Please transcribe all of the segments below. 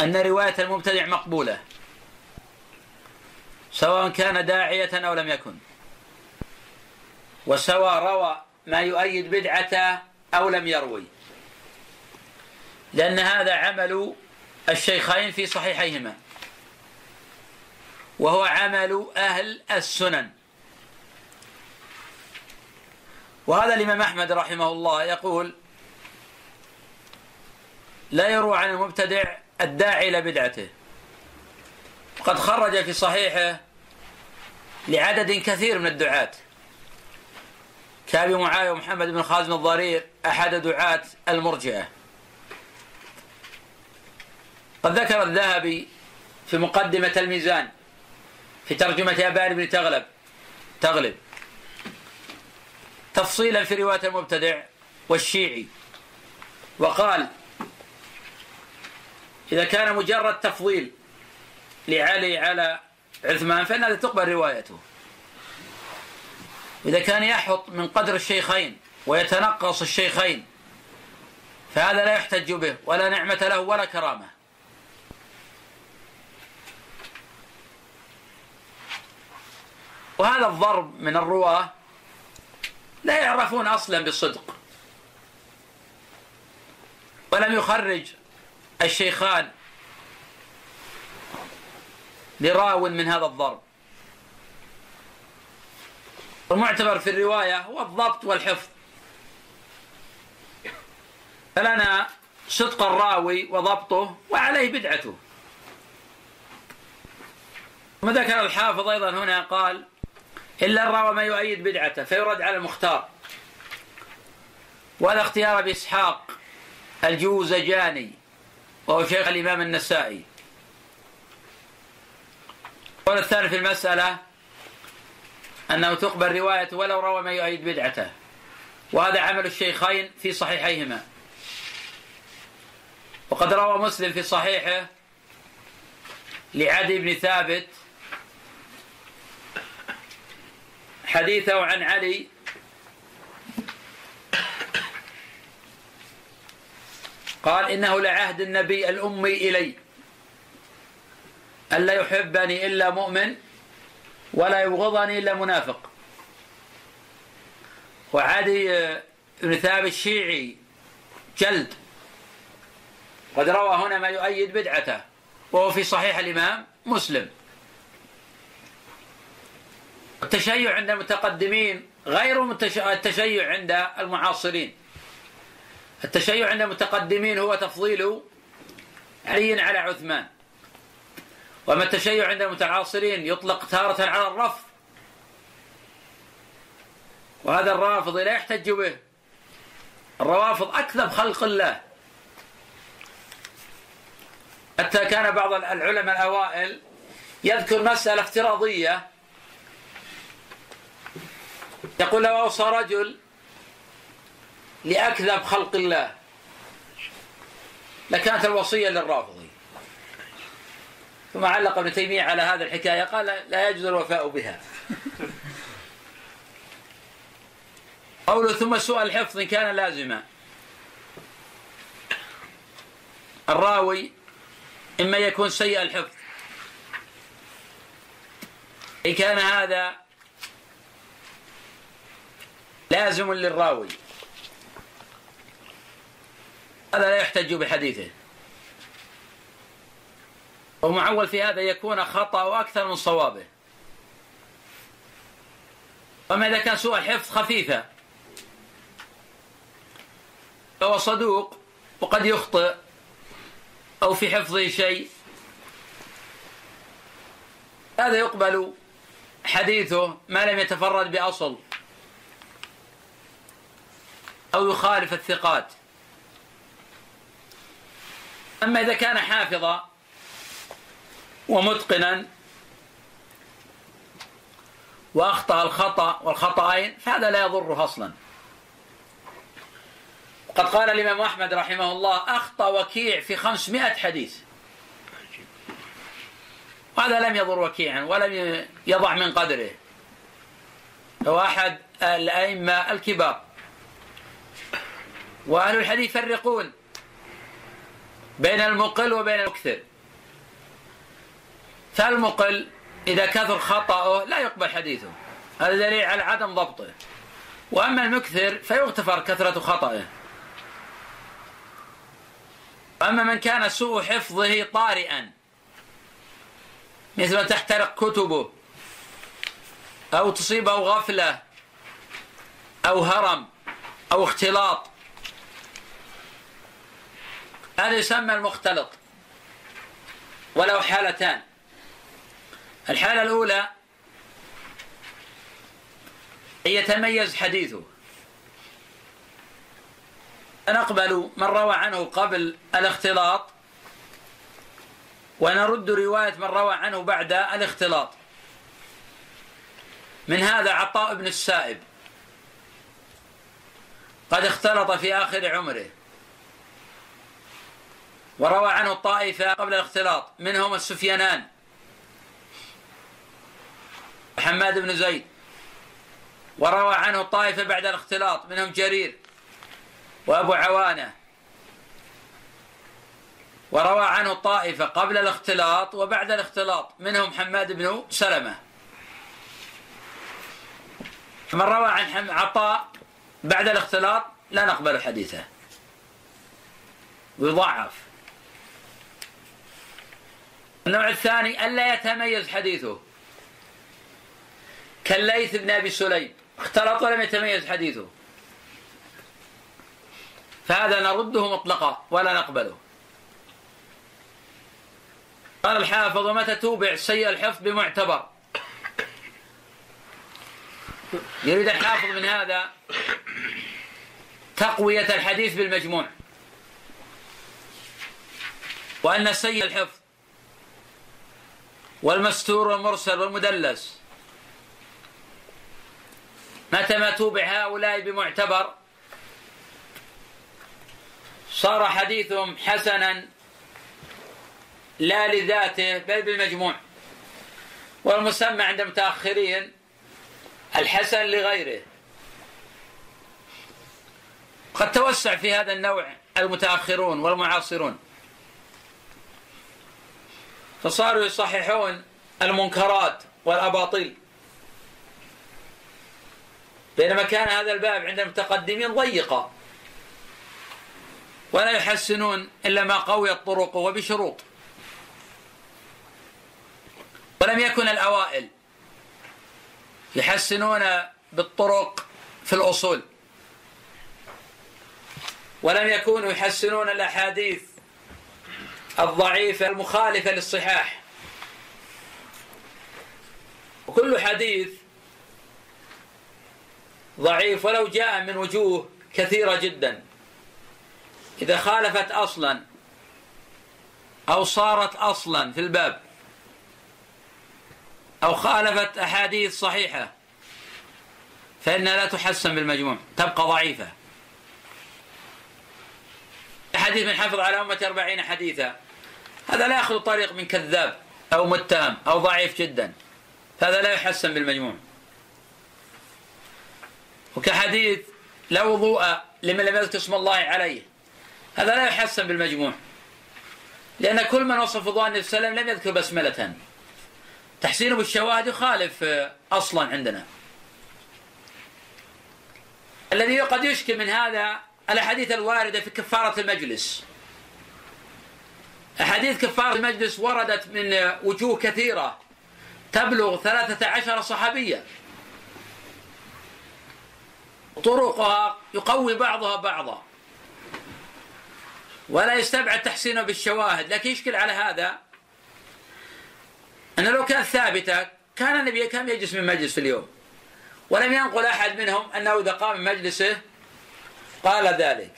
أن رواية المبتدع مقبولة سواء كان داعية أو لم يكن. وسواء روى ما يؤيد بدعته أو لم يروي. لأن هذا عمل الشيخين في صحيحيهما. وهو عمل أهل السنن. وهذا الإمام أحمد رحمه الله يقول لا يروى عن المبتدع الداعي إلى بدعته. وقد خرج في صحيحه لعدد كثير من الدعاة. كأبي معاوية ومحمد بن خازم الضرير أحد دعاة المرجئة. قد ذكر الذهبي في مقدمة الميزان في ترجمة أبان بن تغلب. تغلب. تفصيلا في رواية المبتدع والشيعي. وقال إذا كان مجرد تفضيل لعلي على عثمان فإن هذا تقبل روايته. إذا كان يحط من قدر الشيخين ويتنقص الشيخين فهذا لا يحتج به ولا نعمة له ولا كرامة. وهذا الضرب من الرواة لا يعرفون أصلا بالصدق. ولم يخرج الشيخان لراو من هذا الضرب. المعتبر في الرواية هو الضبط والحفظ. فلنا صدق الراوي وضبطه وعليه بدعته. ثم ذكر الحافظ أيضا هنا قال إلا الراوي ما يؤيد بدعته فيرد على المختار. وهذا اختيار بإسحاق الجوزجاني. وهو شيخ الإمام النسائي. القول الثاني في المسألة أنه تقبل رواية ولو روى ما يؤيد بدعته. وهذا عمل الشيخين في صحيحيهما. وقد روى مسلم في صحيحه لعدي بن ثابت حديثه عن علي قال إنه لعهد النبي الأمي إلي. ألا يحبني إلا مؤمن ولا يبغضني إلا منافق. وعدي بن ثابت الشيعي جلد. قد روى هنا ما يؤيد بدعته وهو في صحيح الإمام مسلم. التشيع عند المتقدمين غير التشيع عند المعاصرين. التشيع عند المتقدمين هو تفضيل علي على عثمان. وأما التشيع عند المتعاصرين يطلق تارة على الرف وهذا الرافض لا يحتج به. الروافض أكذب خلق الله. حتى كان بعض العلماء الأوائل يذكر مسألة افتراضية. يقول لو أوصى رجل لأكذب خلق الله. لكانت الوصية للرافضي. ثم علق ابن تيمية على هذه الحكاية قال لا يجوز الوفاء بها. قوله ثم سوء الحفظ كان لازما. الراوي إما يكون سيء الحفظ. إن كان هذا لازم للراوي. هذا لا يحتج بحديثه. ومعول في هذا يكون خطأ أكثر من صوابه. وما إذا كان سوء الحفظ خفيفة. فهو صدوق وقد يخطئ أو في حفظه شيء. هذا يقبل حديثه ما لم يتفرد بأصل أو يخالف الثقات. أما إذا كان حافظا ومتقنا وأخطأ الخطأ والخطأين فهذا لا يضره أصلا. قد قال الإمام أحمد رحمه الله أخطأ وكيع في خمسمائة حديث. وهذا لم يضر وكيعا ولم يضع من قدره. هو أحد الأئمة الكبار. وأهل الحديث يفرقون بين المقل وبين المكثر. فالمقل إذا كثر خطأه لا يقبل حديثه. هذا دليل على عدم ضبطه. وأما المكثر فيغتفر كثرة خطأه. أما من كان سوء حفظه طارئا مثل تحترق كتبه أو تصيبه غفلة أو هرم أو اختلاط هذا يسمى المختلط. وله حالتان. الحالة الأولى أن يتميز حديثه. نقبل من روى عنه قبل الاختلاط ونرد رواية من روى عنه بعد الاختلاط. من هذا عطاء بن السائب. قد اختلط في آخر عمره. وروى عنه الطائفة قبل الاختلاط منهم السفيانان. حماد بن زيد. وروى عنه الطائفة بعد الاختلاط منهم جرير. وأبو عوانة. وروى عنه الطائفة قبل الاختلاط وبعد الاختلاط منهم حماد بن سلمة. من روى عن عطاء بعد الاختلاط لا نقبل حديثه. ويضعف. النوع الثاني ألا يتميز حديثه. كالليث بن أبي سليم. اختلط ولم يتميز حديثه. فهذا نرده مطلقا ولا نقبله. قال الحافظ ومتى توبع سيء الحفظ بمعتبر؟ يريد الحافظ من هذا تقوية الحديث بالمجموع. وأن سيء الحفظ والمستور والمرسل والمدلس. متى ما توبع هؤلاء بمعتبر صار حديثهم حسنا لا لذاته بل بالمجموع. والمسمى عند المتأخرين الحسن لغيره. قد توسع في هذا النوع المتأخرون والمعاصرون. فصاروا يصححون المنكرات والأباطيل. بينما كان هذا الباب عند المتقدمين ضيقا. ولا يحسنون إلا ما قوي الطرق وبشروط. ولم يكن الأوائل يحسنون بالطرق في الأصول. ولم يكونوا يحسنون الأحاديث. الضعيفة المخالفة للصحاح. وكل حديث ضعيف ولو جاء من وجوه كثيرة جدا. إذا خالفت أصلا أو صارت أصلا في الباب أو خالفت أحاديث صحيحة فإنها لا تحسن بالمجموع تبقى ضعيفة. حديث من حفظ على أمة أربعين حديثا. هذا لا يأخذ طريق من كذاب أو متهم أو ضعيف جدا. هذا لا يحسن بالمجموع. وكحديث لا وضوء لمن لم يذكر اسم الله عليه هذا لا يحسن بالمجموع. لأن كل من وصف وضوء النبي صلى الله عليه وسلم لم يذكر بسملة. تحسينه بالشواهد يخالف أصلا عندنا. الذي قد يشكل من هذا الأحاديث الواردة في كفارة المجلس. أحاديث كفارة المجلس وردت من وجوه كثيرة. تبلغ ثلاثة عشر صحابية. طرقها يقوي بعضها بعضا. ولا يستبعد تحسينه بالشواهد. لكن يشكل على هذا أن لو كانت ثابتة كان النبي كم يجلس من مجلس في اليوم؟ ولم ينقل أحد منهم أنه إذا قام من مجلسه قال ذلك.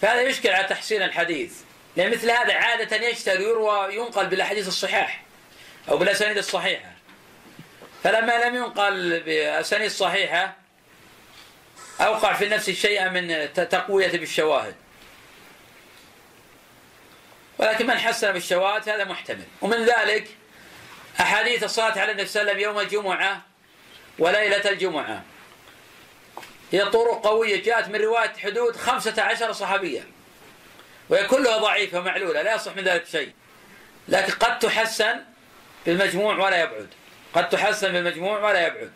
فهذا يشكل على تحسين الحديث. لأن مثل هذا عادة يشتري يروى ينقل بالأحاديث الصحاح أو بالأسانيد الصحيحة. فلما لم ينقل بأسانيد الصحيحة أوقع في نفسه شيئا من تقوية بالشواهد. ولكن من حسن بالشواهد هذا محتمل. ومن ذلك أحاديث الصلاة على النبي صلى الله عليه وسلم يوم الجمعة وليلة الجمعة. هي طرق قوية جاءت من رواية حدود خمسة عشر صحابية وهي كلها ضعيفة معلولة لا يصح من ذلك شيء. لكن قد تحسن بالمجموع ولا يبعد. قد تحسن بالمجموع ولا يبعد.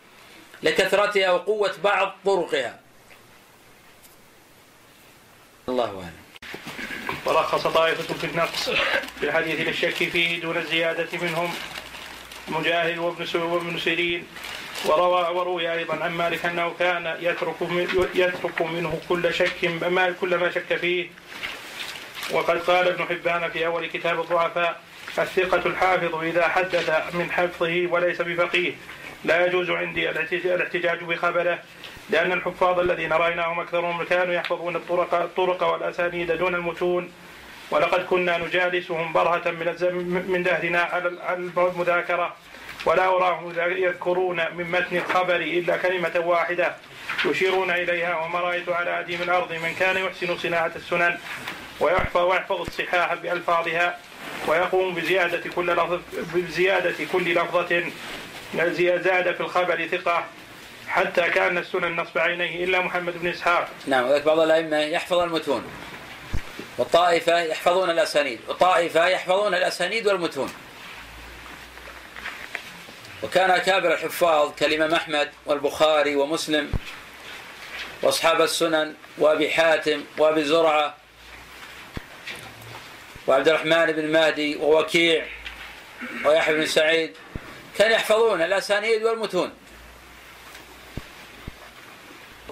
لكثرتها وقوة بعض طرقها. الله أعلم. ورخص طائفة في النقص في الحديث للشك فيه دون الزيادة منهم مجاهد وابن وابن سيرين. وروى وروي أيضا عن مالك أنه كان يترك يترك منه كل شك ما كل ما شك فيه. وقد قال ابن حبان في أول كتاب الضعفاء الثقة الحافظ إذا حدث من حفظه وليس بفقيه. لا يجوز عندي الاحتجاج بخبره لأن الحفاظ الذين رأيناهم أكثرهم كانوا يحفظون الطرق, الطرق والأسانيد دون المتون. ولقد كنا نجالسهم برهة من من دهرنا على المذاكرة. ولا أراهم يذكرون من متن الخبر إلا كلمة واحدة يشيرون إليها. وما رأيت على أديم الأرض من كان يحسن صناعة السنن. ويحفظ ويحفظ الصحاح بألفاظها ويقوم بزيادة كل لفظ بزيادة كل لفظة زاد في الخبر ثقة حتى كان السنن نصب عينيه إلا محمد بن إسحاق. نعم وذلك بعض الأئمة يحفظ المتون. والطائفة يحفظون الأسانيد. وطائفة يحفظون الأسانيد والمتون. وكان أكابر الحفاظ كالإمام أحمد والبخاري ومسلم وأصحاب السنن وأبي حاتم وأبي زرعة وعبد الرحمن بن مهدي ووكيع ويحيى بن سعيد كانوا يحفظون الأسانيد والمتون.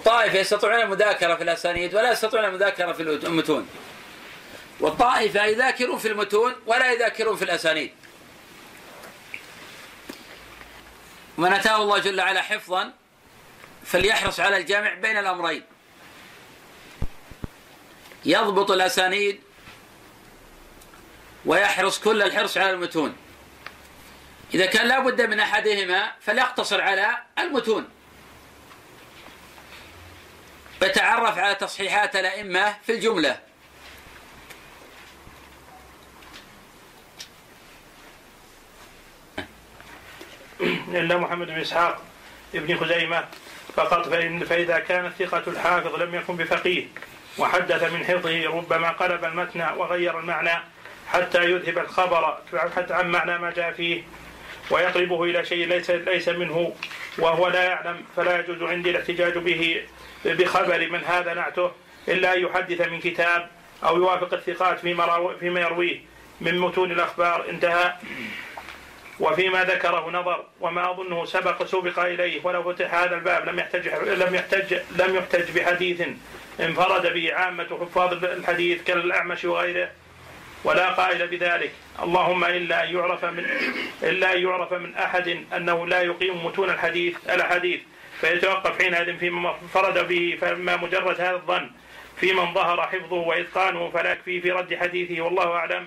طائفة يستطيعون المذاكرة في الأسانيد ولا يستطيعون المذاكرة في المتون. والطائفة يذاكرون في المتون ولا يذاكرون في الأسانيد. ومن أتاه الله جل وعلا حفظا فليحرص على الجامع بين الأمرين. يضبط الأسانيد ويحرص كل الحرص على المتون. إذا كان لا بد من أحدهما فليقتصر على المتون. ويتعرف على تصحيحات الأئمة في الجملة. إلا محمد بن إسحاق ابن خزيمة فقط فإن فإذا كان الثقة الحافظ لم يكن بفقيه وحدث من حفظه ربما قلب المتن وغير المعنى حتى يذهب الخبر حتى عن معنى ما جاء فيه ويقلبه إلى شيء ليس ليس منه وهو لا يعلم فلا يجوز عندي الاحتجاج به بخبر من هذا نعته إلا أن يحدث من كتاب أو يوافق الثقات فيما فيما يرويه من متون الأخبار انتهى. وفيما ذكره نظر وما أظنه سبق سبق إليه ولو فتح هذا الباب لم يحتج لم يحتج لم يحتج بحديث انفرد به عامة حفاظ الحديث كالأعمش وغيره. ولا قائل بذلك. اللهم إلا أن يعرف من إلا أن يعرف من أحد أنه لا يقيم متون الحديث الأحاديث. فيتوقف حينئذ فيما انفرد به فما مجرد هذا الظن. في من ظهر حفظه وإتقانه فلا يكفي في رد حديثه. والله أعلم.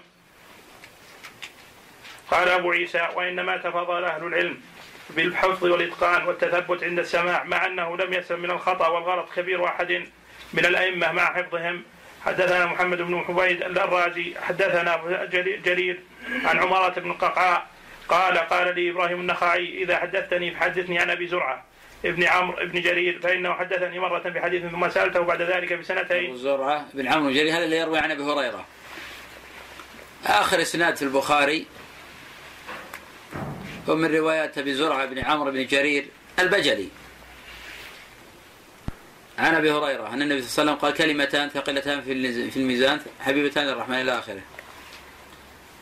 قال أبو عيسى وإنما تفضل أهل العلم بالحفظ والإتقان والتثبت عند السماع مع أنه لم يسلم من الخطأ والغلط كبير أحد من الأئمة مع حفظهم. حدثنا محمد بن حبيد الرازي حدثنا جرير عن عمارة بن القعقاع قال قال لي إبراهيم النخعي إذا حدثتني فحدثني عن أبي زرعة ابن عمرو ابن جرير فإنه حدثني مرة بحديث ثم سألته بعد ذلك بسنتين. أبو زرعة بن عمرو جرير هذا اللي يروي عن أبي هريرة. آخر إسناد في البخاري هو من روايات أبي زرعة بن عمرو بن جرير البجلي. عن أبي هريرة أن النبي صلى الله عليه وسلم قال كلمتان ثقيلتان في الميزان حبيبتان للرحمن إلى آخره.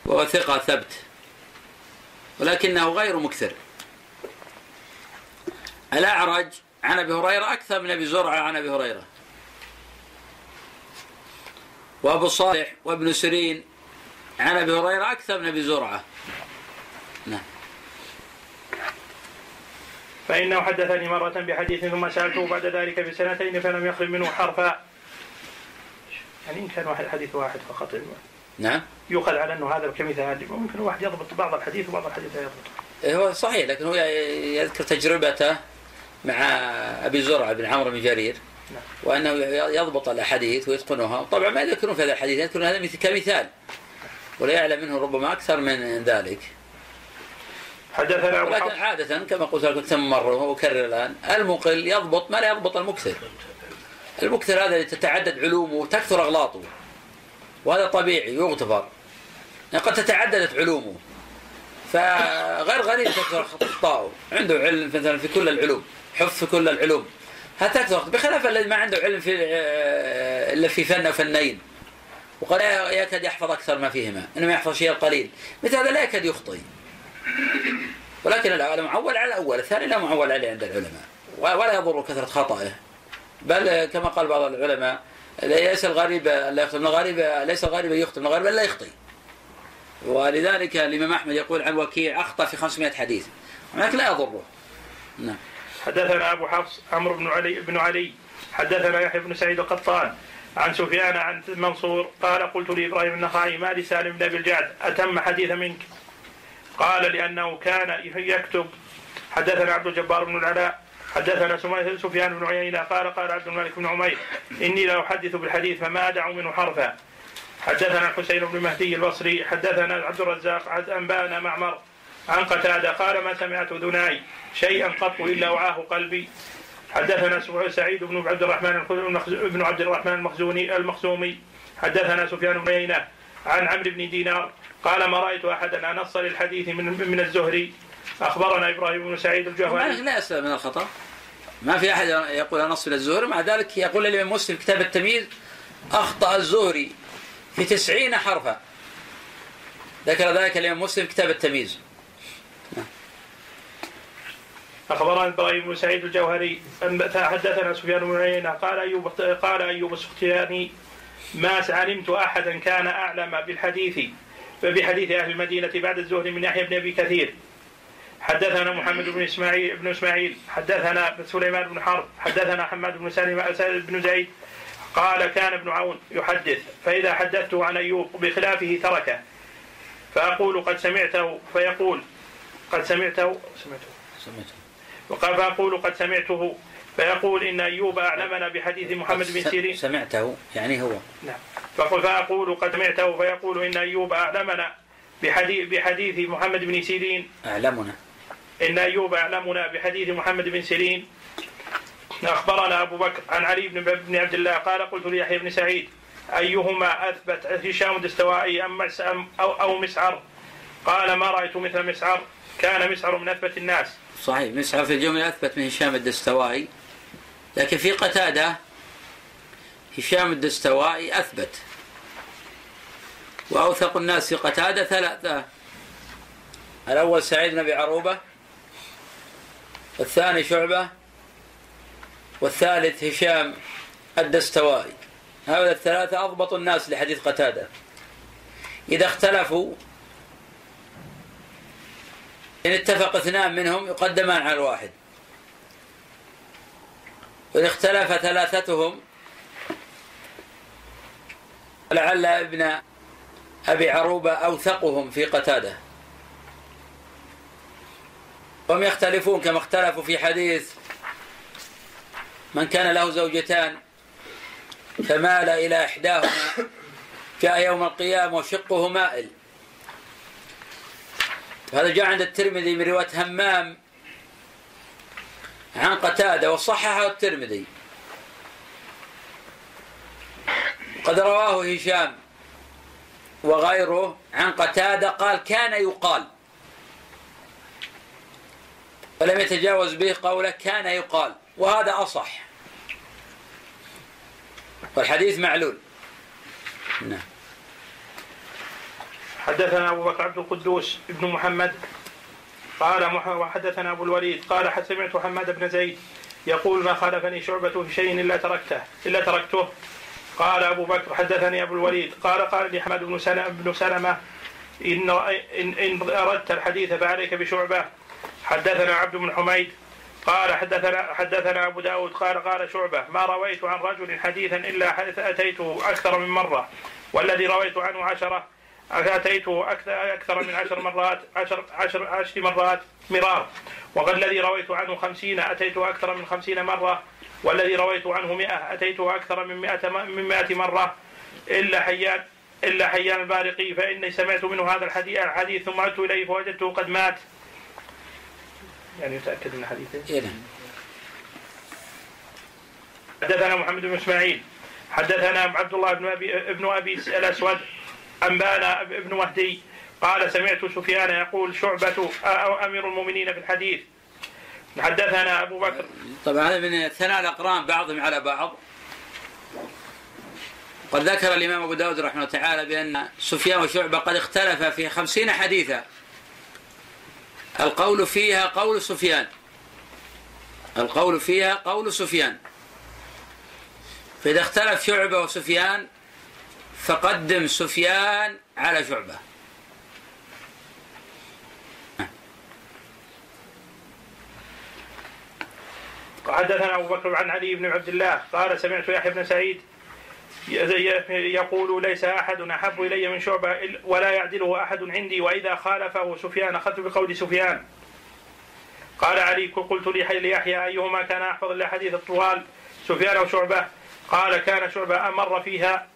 وهو ثقة ثبت. ولكنه غير مكثر. الأعرج عن أبي هريرة أكثر من أبي زرعة عن أبي هريرة. وأبو صالح وابن سيرين عن أبي هريرة أكثر من أبي زرعة. نعم. فإنه حدثني مرة بحديث ثم سألته بعد ذلك بسنتين فلم يخرج منه حرفا. يعني إن كان واحد حديث واحد فقط. نعم. يؤخذ على أنه هذا كمثال ممكن الواحد يضبط بعض الحديث وبعض الحديث لا يضبط. إيه، هو صحيح لكن هو يذكر تجربته مع أبي زرعة بن عمرو بن جرير. نعم. وأنه يضبط الأحاديث ويتقنها. طبعا ما يذكرون في هذا الحديث يذكرون هذا كمثال. ولا يعلم منه ربما أكثر من ذلك. حدثنا أبو لكن عادة كما قلت لكم ثم مرة وأكرر الآن المقل يضبط ما لا يضبط المكثر. المكثر هذا تتعدد علومه وتكثر أغلاطه. وهذا طبيعي يغتفر. يعني قد تتعددت علومه. فغير غريب تكثر أخطاؤه. عنده علم مثلا في كل العلوم حفظ في كل العلوم. هذا تكثر بخلاف الذي ما عنده علم في آه، إلا في فن أو فنين وقد يكاد يحفظ أكثر ما فيهما إنما يحفظ شيء قليل. مثل هذا لا يكاد يخطئ. ولكن المعول على الأول الثاني لا معول عليه عند العلماء ولا يضر كثرة خطئه بل كما قال بعض العلماء ليس الغريب لا يخطئ الغريب ليس الغريب يخطئ الغريب لا يخطئ. ولذلك الإمام أحمد يقول عن وكيع أخطأ في 500 حديث ولكن لا يضره. نعم. حدثنا أبو حفص عمرو بن علي بن علي حدثنا يحيى بن سعيد القطان عن سفيان عن منصور قال قلت لإبراهيم النخعي ما لسالم بن أبي الجعد أتم حديث منك؟ قال لأنه كان يكتب. حدثنا عبد الجبار بن العلاء. حدثنا سفيان بن عيينة. قال قال عبد الملك بن عمير إني لا أحدث بالحديث فما أدع منه حرفا. حدثنا الحسين بن مهدي البصري. حدثنا عبد الرزاق انبانا معمر عن قتادة. قال ما سمعت ذناي شيئا قط إلا وعاه قلبي. حدثنا سعيد بن عبد الرحمن بن عبد الرحمن المخزومي. حدثنا سفيان بن عيينة عن عمرو بن دينار قال ما رأيت أحدا أنص للحديث من من الزهري. أخبرنا إبراهيم بن سعيد الجهواني لا يسلم من الخطأ. ما في أحد يقول أنص للزهري مع ذلك يقول الامام مسلم كتاب التمييز أخطأ الزهري في تسعين حرفا. ذكر ذلك الإمام مسلم كتاب التمييز. أخبرنا إبراهيم بن سعيد الجوهري حدثنا سفيان بن عيينة قال أيوب قال أيوب السختياني ما علمت أحدا كان أعلم بالحديث. بحديث أهل المدينة بعد الزهد من يحيى بن أبي كثير. حدثنا محمد بن إسماعيل بن إسماعيل. حدثنا سليمان بن حرب. حدثنا حماد بن سالم بن زيد. قال كان ابن عون يحدث. فإذا حدثته عن أيوب بخلافه تركه. فأقول قد سمعته. فيقول قد سمعته سمعته. سمعته. وقال فأقول قد سمعته. فيقول إن أيوب أعلمنا بحديث محمد بن سيرين. سمعته يعني هو. نعم. فأقول قد سمعته فيقول إن أيوب أعلمنا بحديث, بحديث محمد بن سيرين. أعلمنا. إن أيوب أعلمنا بحديث محمد بن سيرين. أخبرنا أبو بكر عن علي بن بن عبد الله قال قلت ليحيى بن سعيد أيهما أثبت هشام الدستوائي أم أو, أو مسعر؟ قال ما رأيت مثل مسعر. كان مسعر من أثبت الناس. صحيح مسعر في الجملة أثبت من هشام الدستوائي. لكن في قتادة هشام الدستوائي أثبت. وأوثق الناس في قتادة ثلاثة. الأول سعيد بن أبي عروبة والثاني شعبة والثالث هشام الدستوائي. هؤلاء الثلاثة أضبط الناس لحديث قتادة. إذا اختلفوا إن اتفق اثنان منهم يقدمان على الواحد. وإن اختلف ثلاثتهم لعل ابن أبي عروبة أوثقهم في قتادة. وهم يختلفون كما اختلفوا في حديث من كان له زوجتان فمال إلى إحداهما جاء يوم القيامة وشقه مائل. هذا جاء عند الترمذي من رواية همام عن قتادة وصححه الترمذي. قد رواه هشام وغيره عن قتادة قال كان يقال. ولم يتجاوز به قوله كان يقال وهذا أصح. والحديث معلول. نعم. حدثنا أبو بكر عبد القدوس بن محمد قال وحدثنا أبو الوليد قال سمعت محمد بن زيد يقول ما خالفني شعبة في شيء إلا تركته إلا تركته. قال أبو بكر حدثني أبو الوليد قال قال لي حماد بن سلمة, بن سلمة إن, إن, إن أردت الحديث فعليك بشعبة. حدثنا عبد بن حميد قال حدثنا حدثنا أبو داود قال قال شعبة ما رويت عن رجل حديثا إلا أتيته أكثر من مرة والذي رويت عنه عشرة. اتيته أكثر من عشر مرات عشر عشر عشر مرات مرار. وقد الذي رويت عنه خمسين اتيته أكثر من خمسين مرة. والذي رويت عنه مئة أتيته أكثر من مئة من مئة مرة. إلا حيان إلا حيان البارقي فإني سمعت منه هذا الحديث الحديث ثم عدت إليه فوجدته قد مات. يعني يتأكد من حديثه؟ إيه نعم. حدثنا محمد بن إسماعيل. حدثنا عبد الله بن ابي ابن أبي الأسود. أنبانا ابن مهدي. قال سمعت سفيان يقول شعبة أمير المؤمنين في الحديث. حدثنا أبو بكر. طبعا هذا من ثناء الأقران بعضهم على بعض. قد ذكر الإمام أبو داود رحمه الله تعالى بأن سفيان وشعبة قد اختلفا في خمسين حديثا. القول فيها قول سفيان. القول فيها قول سفيان. فإذا اختلف شعبة وسفيان فقدم سفيان على شعبة. حدثنا أبو بكر عن علي بن عبد الله قال سمعت يحيى بن سعيد يقول ليس أحد أحب إلي من شعبة ولا يعدله أحد عندي وإذا خالفه سفيان أخذت بقول سفيان. قال علي قلت ليحيى أيهما كان أحفظ الأحاديث الطوال سفيان أو شعبة قال كان شعبة أمر فيها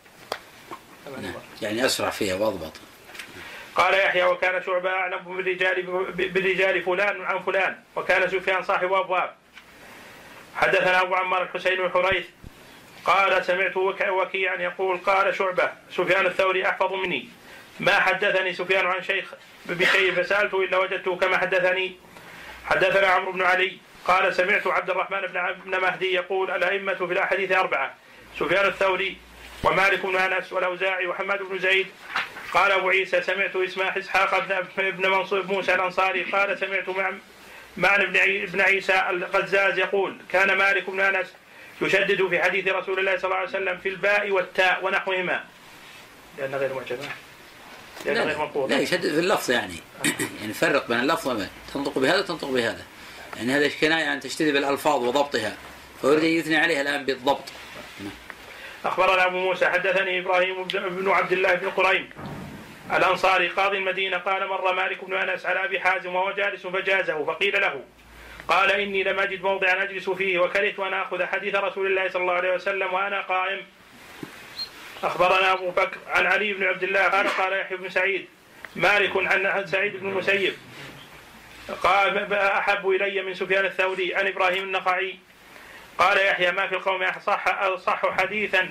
يعني أسرع فيها وأضبط. قال يحيى وكان شعبة أعلم بالرجال بالرجال فلان عن فلان وكان سفيان صاحب أبواب. حدثنا أبو عمار الحسين بن حريث قال سمعت وكيعا يقول قال شعبة سفيان الثوري أحفظ مني. ما حدثني سفيان عن شيخ بشيء فسألته إلا وجدته كما حدثني. حدثنا عمرو بن علي قال سمعت عبد الرحمن بن مهدي يقول الأئمة في الأحاديث أربعة. سفيان الثوري ومالك بن أنس والأوزاعي وحماد بن زيد. قال أبو عيسى سمعت إسماع إسحاق بن منصور موسى الأنصاري قال سمعت معنى ابن عيسى القزاز يقول كان مالك بن أنس يشدد في حديث رسول الله صلى الله عليه وسلم في الباء والتاء ونحوهما. لأن غير معجمة لأن لا غير لا يشدد في اللفظ يعني. يعني فرق بين اللفظ وبين تنطق بهذا وتنطق بهذا. يعني هذا كناية عن تشديد بالألفاظ وضبطها. فيريد أن يثني عليها الآن بالضبط. أخبرنا أبو موسى حدثني إبراهيم بن عبد الله بن قريم الأنصاري قاضي المدينة قال مر مالك بن أنس على أبي حازم وهو جالس فجازه فقيل له قال إني لم أجد موضعا أجلس فيه وكرهت أن آخذ حديث رسول الله صلى الله عليه وسلم وأنا قائم. أخبرنا أبو بكر عن علي بن عبد الله قال قال يحيى بن سعيد مالك عن سعيد بن المسيب قال أحب إلي من سفيان الثوري عن إبراهيم النخعي. قال يحيى ما في القوم صح صح حديثا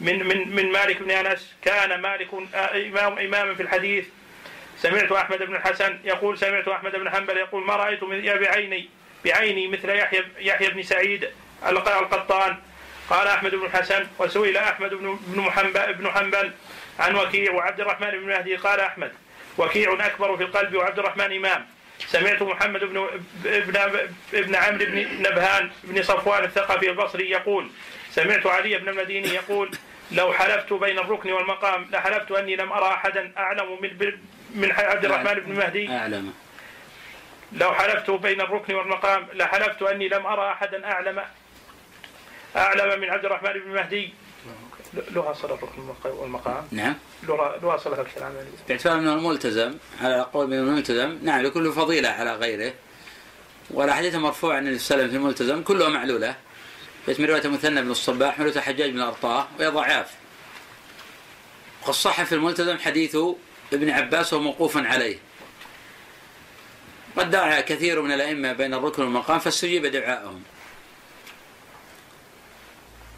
من من من مالك بن أنس. كان مالك إمام اماما في الحديث. سمعت أحمد بن الحسن يقول سمعت أحمد بن حنبل يقول ما رأيت بعيني بعيني مثل يحيى يحيى بن سعيد القطان. قال أحمد بن الحسن وسئل أحمد بن بن بن حنبل عن وكيع وعبد الرحمن بن مهدي. قال أحمد وكيع أكبر في القلب وعبد الرحمن إمام. سمعت محمد بن ابن ابن عمرو بن نبهان بن صفوان الثقفي البصري يقول سمعت علي بن المديني يقول لو حلفت بين الركن والمقام لحلفت أني لم أرى أحدا أعلم من من عبد الرحمن بن مهدي. أعلم. لو حلفت بين الركن والمقام لحلفت أني لم أرى أحدا اعلم أعلم من عبد الرحمن بن مهدي. له صلة الركن والمقام نعم له صلة الكلام. باعتبار انه الملتزم على قول من الملتزم. نعم لكل فضيلة على غيره. والاحاديث المرفوعة عن السلم في الملتزم كلها معلولة. من رواية مثنى بن الصباح من رواية حجاج بن الأرطاة وهي ضعاف. وقد صح في الملتزم حديث ابن عباس وهو موقوف عليه. قد دعا كثير من الأئمة بين الركن والمقام فاستجيب دعائهم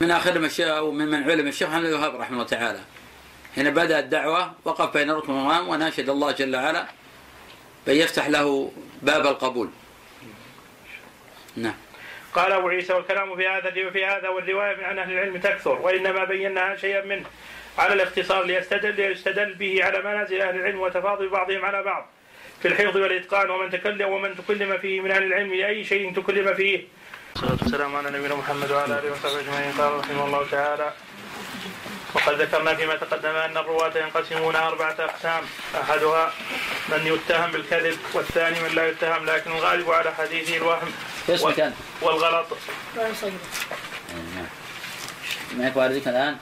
من آخر المشايخ أو من من علم الشيخ محمد الوهاب رحمه الله تعالى. حين بدأ الدعوة وقف بين الركن والمقام وناشد الله جل وعلا بأن يفتح له باب القبول. نعم. قال أبو عيسى والكلام في هذا في هذا والرواية عن أهل العلم تكثر وإنما بينا شيئا منه على الاختصار ليستدل ليستدل به على منازل أهل العلم وتفاضل بعضهم على بعض في الحفظ والإتقان ومن تكلم ومن تكلم فيه من أهل العلم لأي شيء تكلم فيه. الصلاة والسلام على نبينا محمد وعلى آله وصحبه أجمعين قال رحمه الله تعالى وقد ذكرنا فيما تقدم أن الرواة ينقسمون أربعة أقسام أحدها من يتهم بالكذب والثاني من لا يتهم لكن الغالب على حديثه الوهم والغلط معك والدك الآن؟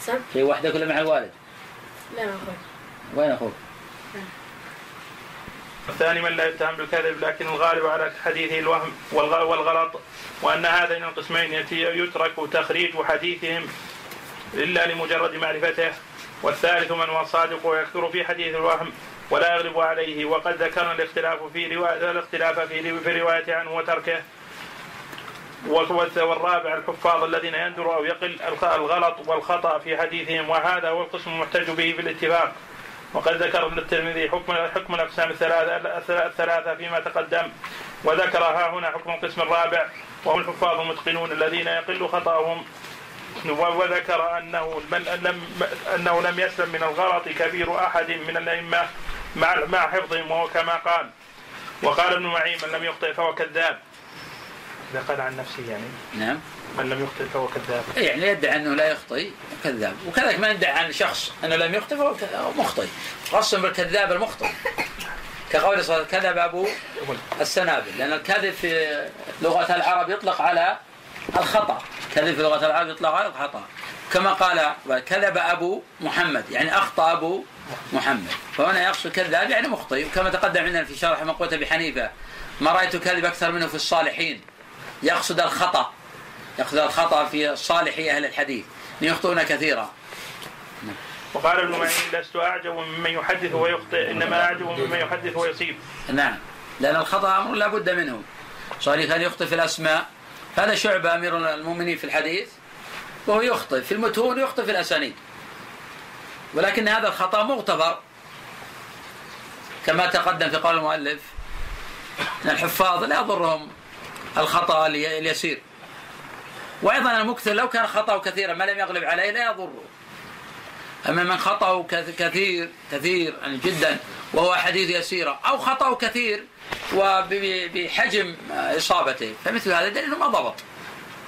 سم؟ في وحدك ولا مع الوالد؟ لا مع أخوي وين أخوك؟ الثاني من لا يتهم بالكذب لكن الغالب على حديثه الوهم والغلط وأن هذين القسمين يترك تخريج حديثهم إلا لمجرد معرفته. والثالث من هو الصادق ويكثر في حديث الوهم ولا يغلب عليه. وقد ذكرنا الاختلاف في رواية الاختلاف في في الرواية عنه وتركه. والرابع الحفاظ الذين يندر أو يقل الغلط والخطأ في حديثهم. وهذا هو القسم المحتج به بالاتفاق وقد ذكر ابن الترمذي حكم حكم الأقسام الثلاثه الثلاثة فيما تقدم. وذكر ها هنا حكم القسم الرابع. وهم الحفاظ المتقنون الذين يقل خطاهم. وذكر أنه من لم أنه لم يسلم من الغلط كبير أحد من الأئمة مع مع حفظهم وهو كما قال. وقال ابن معين من لم يخطئ فهو كذاب. إذا قال عن نفسه يعني. نعم. من لم يخطئ فهو كذاب. يعني يدعي أنه لا يخطئ كذاب. وكذلك ما يدعي عن شخص أنه لم يخطئ فهو مخطئ. خاصة بالكذاب المخطئ. كقول صلى كذب أبو السنابل. لأن الكذب في لغة العرب يطلق على الخطأ. كذب في لغة العرب يطلق على الخطأ. كما قال كذب أبو محمد. يعني أخطأ أبو محمد. فهنا يقصد كذاب يعني مخطئ. وكما تقدم عندنا في شرح مقوله بحنيفه ما رأيت كذب أكثر منه في الصالحين؟ يقصد الخطأ. يقصد الخطأ في صالحي أهل الحديث. يخطئون كثيرا. وقال ابن معين لست أعجب ممن يحدث ويخطئ إنما أعجب ممن يحدث ويصيب. نعم. لأن الخطأ أمر لا بد منه. صالح كان يخطئ في الأسماء؟ هذا شعبه أمير المؤمنين في الحديث وهو يخطئ في المتون ويخطئ في الأسانيد. ولكن هذا الخطأ مغتفر كما تقدم في قول المؤلف إن الحفاظ لا يضرهم الخطأ اليسير. وأيضا المكثر لو كان خطأه كثيرا ما لم يغلب عليه لا يضره. أما من خطأه كثير كثير يعني جدا وهو حديث يسيرة أو خطأه كثير وبحجم إصابته فمثل هذا دليل ما ضبط.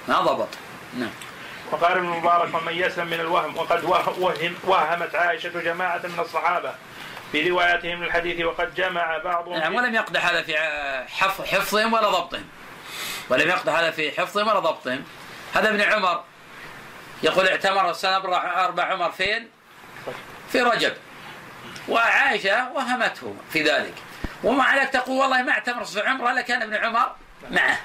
ما ضبط. نعم. وقال ابن المبارك ومن يسلم من الوهم وقد وهم وهمت عائشة جماعة من الصحابة في الحديث وقد جمع بعضهم نعم ولم يقدح هذا في حفظهم ولا ضبطهم. ولم يقدح هذا في حفظهم ولا ضبطهم. هذا ابن عمر يقول اعتمر السنة أربع عمر فين؟ في رجب. وعائشة وهمته في ذلك. ومع ذلك تقول والله ما اعتمر في عمره لكان ابن عمر معه.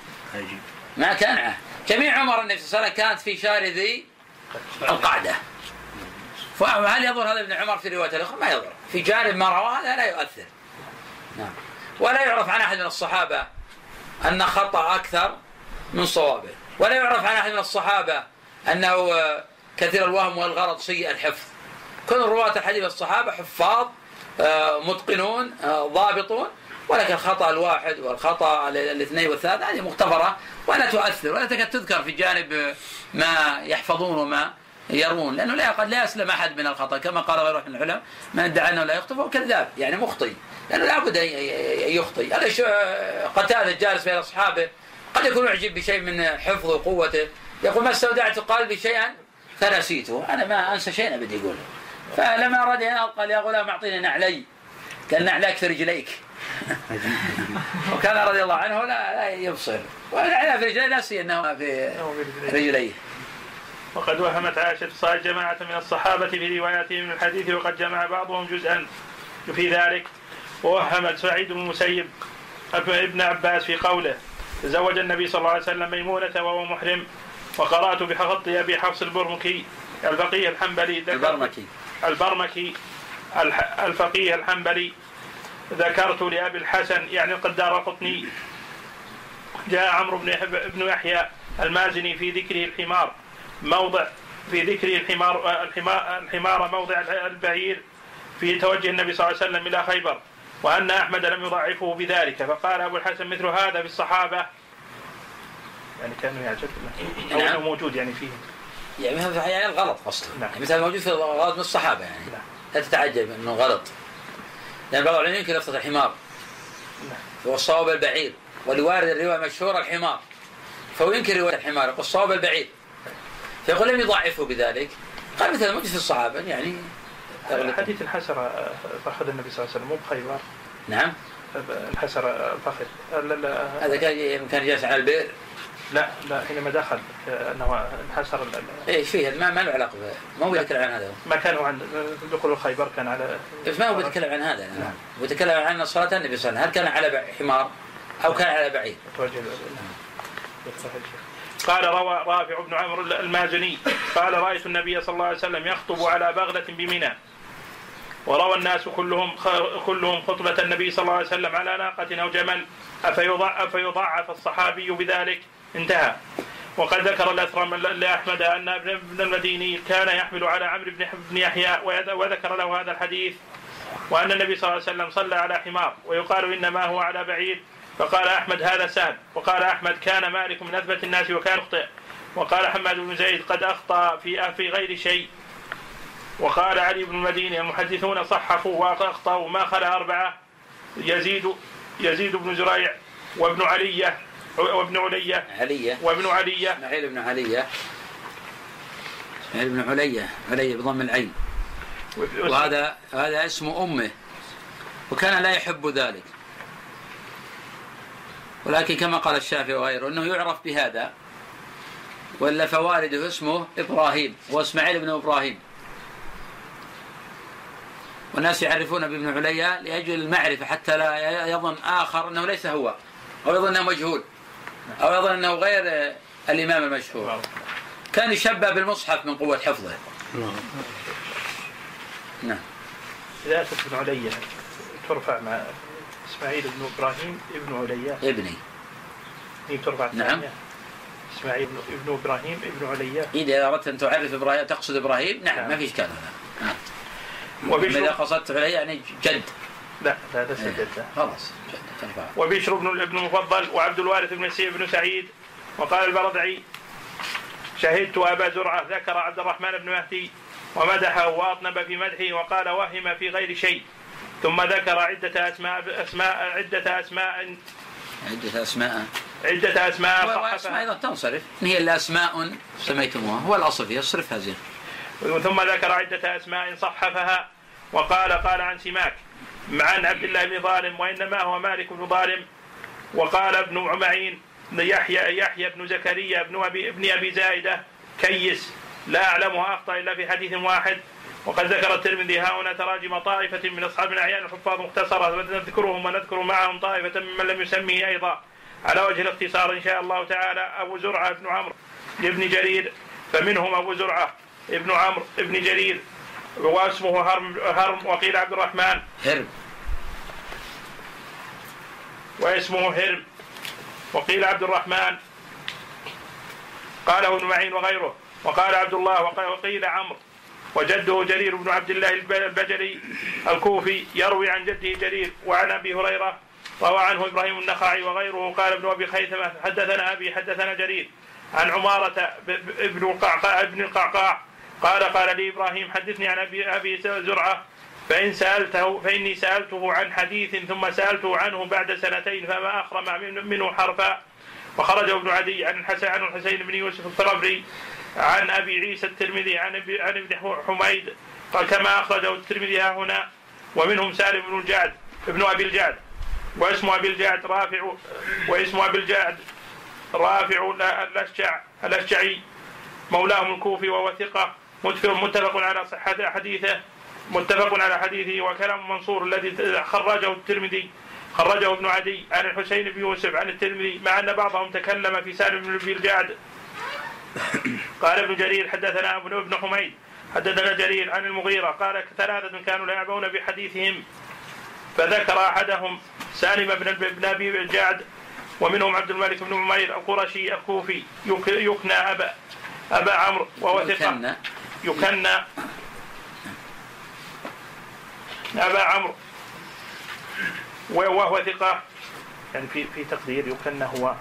ما كان معه. جميع عمر النبي صلى الله عليه وسلم كانت في شهر ذي القعدة. فهل يضر هذا ابن عمر في رواية الأخرى؟ ما يضر في جانب ما رواه هذا لا يؤثر. نعم. ولا يعرف عن أحد من الصحابة أن خطأ أكثر من صوابه. ولا يعرف عن أحد من الصحابة أنه كثير الوهم والغرض سيء الحفظ. كل رواة الحديث الصحابة حفاظ آه، متقنون آه، ضابطون ولكن الخطأ الواحد والخطأ الاثنين والثلاثة هذه مغتفرة ولا تؤثر ولا تكاد تذكر في جانب ما يحفظون وما يروون لأنه لا قد لا يسلم أحد من الخطأ كما قال غيره من العلماء من ادعى أنه لا يخطئ فهو كذاب. يعني مخطئ لأنه لابد أن يخطئ. هذا قتادة جالس بين أصحابه قد يكون يعجب بشيء من حفظه وقوته يقول ما استودعت قلبي شيئا فنسيته. أنا ما أنسى شيء ابدا يقول فلما اراد ان قال يا غلام أعطيني نعلي. قال نعلاك في رجليك. وكان رضي الله عنه لا, لا يبصر. ونعلى في رجليه نسي انه في رجليه. وقد وهمت عائشة صار جماعة من الصحابة في رواياتهم من الحديث وقد جمع بعضهم جزءا في ذلك. ووهمت سعيد بن المسيب ابن عباس في قوله تزوج النبي صلى الله عليه وسلم ميمونة وهو محرم وقرأت بخط أبي حفص البرمكي الفقيه الحنبلي البرمكي. البرمكي الفقيه الحنبلي. ذكرت لأبي الحسن يعني القدار القطني جاء عمرو بن ابن يحيى المازني في ذكره الحمار. موضع في ذكره الحمار الحمار, الحمار موضع البعير في توجه النبي صلى الله عليه وسلم إلى خيبر وأن أحمد لم يضعفه بذلك. فقال أبو الحسن مثل هذا في الصحابة يعني كانوا يعجب. أو نعم. موجود يعني فيه. يعني هذا يعني غلط أصلا. نعم. يعني مثل موجود في غلط من الصحابة يعني. نعم. لا تتعجب إنه غلط. لأن بعض العلماء ينكر لفظة الحمار. نعم. هو الصواب البعير ولوارد الرواية مشهورة الحمار. فهو ينكر رواية الحمار. يقول الصواب البعير فيقول لم يضعفه بذلك. قال مثل موجود في الصحابة يعني. حديث الحسرة فأخذ النبي صلى الله عليه وسلم. مو بخيبر. نعم. الحسرة الفخذ هذا كان كان جالس على البئر. لا لا حينما دخل إنه انحسر إيش فيه ما, ما له علاقة ما هو بيتكلم عن هذا؟ ما كان عن دخول خيبر كان على بس ما هو بيتكلم عن هذا؟ نعم. بيتكلم عن صلاة النبي صلى الله عليه وسلم. هل كان على حمار أو كان على بعير قال روى رافع بن عمرو المازني قال رأيت النبي صلى الله عليه وسلم يخطب على بغله بمنى. وروى الناس كلهم كلهم خطبة النبي صلى الله عليه وسلم على ناقة أو جمل. أفيضاعف الصحابي بذلك؟ انتهى. وقد ذكر الأثرم لأحمد أن ابن المديني كان يحمل على عمرو بن يحيى وذكر له هذا الحديث وأن النبي صلى الله عليه وسلم صلى على حمار ويقال إنما هو على بعير فقال أحمد هذا سهل وقال أحمد كان مالك من أثبت الناس وكان يخطئ وقال حماد بن زيد قد أخطأ في في غير شيء وقال علي بن المديني المحدثون صححوا وأخطأوا ما خلا أربعة يزيد يزيد بن زريع وابن علية وابن علية علية وابن علية اسماعيل بن علية اسماعيل بن علية علية بضم العين. وهذا هذا اسم أمه. وكان لا يحب ذلك. ولكن كما قال الشافعي وغيره أنه يعرف بهذا. ولا فوالده اسمه إبراهيم هو إسماعيل بن إبراهيم. والناس يعرفون بابن عليا لأجل المعرفة حتى لا يظن آخر أنه ليس هو أو يظن أنه مجهول. أو يظن أنه غير الإمام المشهور. كان يشبه بالمصحف من قوة حفظه. نعم. إذا ابن عليا. ترفع مع إسماعيل بن إبراهيم ابن عليا. ابني. هي ترفع نعم. إسماعيل ابن إبراهيم ابن عليا. إذا أردت أن تعرف إبراهيم تقصد إبراهيم؟ نعم, نعم. ما في إشكال هذا نعم. إذا قصدت عليه يعني جد. لا لا ليس إيه. جد. خلاص وبشر بن ابن المفضل وعبد الوارث بن بن سعيد وقال البردعي شهدت أبا زرعة ذكر عبد الرحمن بن مهدي ومدحه وأطنب في مدحه وقال وهم في غير شيء ثم ذكر عدة أسماء أسماء عدة أسماء عدة أسماء. عدة أسماء وأسماء أيضا تنصرف. هي الأسماء سميتموها هو الأصل فيها اصرفها زين ثم ذكر عدة أسماء صحفها وقال قال عن سماك. عن عبد الله بن ظالم وإنما هو مالك بن ظالم. وقال ابن عمعين يحيى يحيى بن زكريا بن أبي ابن أبي زائدة كيس لا أعلمها أخطأ إلا في حديث واحد. وقد ذكر الترمذي ها هنا تراجم طائفة من أصحاب الأعيان الحفاظ مختصرة نذكرهم ونذكر معهم طائفة ممن لم يسميه أيضا. على وجه الاختصار إن شاء الله تعالى أبو زرعة بن عمرو بن جرير فمنهم أبو زرعة ابن عمرو ابن جرير واسمه هرم, هرم وقيل عبد الرحمن. هرم. واسمه هرم. وقيل عبد الرحمن. قاله ابن معين وغيره. وقال عبد الله وقيل عمرو. وجده جرير بن عبد الله البجلي الكوفي يروي عن جده جرير وعن أبي هريرة روى عنه إبراهيم النخعي وغيره. قال ابن أبي خيثمة حدثنا أبي حدثنا جرير عن عمارة ابن القعقاع ابن القعقاع قال قال لي إبراهيم حدثني عن ابي أبي زرعة فإن سألته فإني سألته عن حديث ثم سألته عنه بعد سنتين فما أخرم منه حرفا. وخرج ابن عدي عن الحسن عن الحسين بن يوسف الفربري عن أبي عيسى الترمذي عن ابي عن ابن حميد. قال كما أخرجه الترمذي ها هنا ومنهم سالم بن الجعد ابن أبي الجعد. واسم أبي الجعد رافع واسم أبي الجعد رافع الاشجع الأشجعي. مولاهم الكوفي وهو ثقة. متفق على صحة حديثه متفق على حديثه وكلام منصور الذي خرجه الترمذي خرجه ابن عدي عن الحسين بن يوسف عن الترمذي مع أن بعضهم تكلم في سالم بن الجعد. قال ابن جرير حدثنا ابن ابن حميد. حدثنا جرير عن المغيرة قال ثلاثة كانوا لا يعبون بحديثهم. فذكر أحدهم سالم بن ابن أبي الجعد ومنهم عبد الملك بن عمير القرشي الكوفي يكنى أبا أبا عمرو وهو ثقة. يكنى أبا عمرو. وهو ثقة. يعني في في تقدير يكنى هو.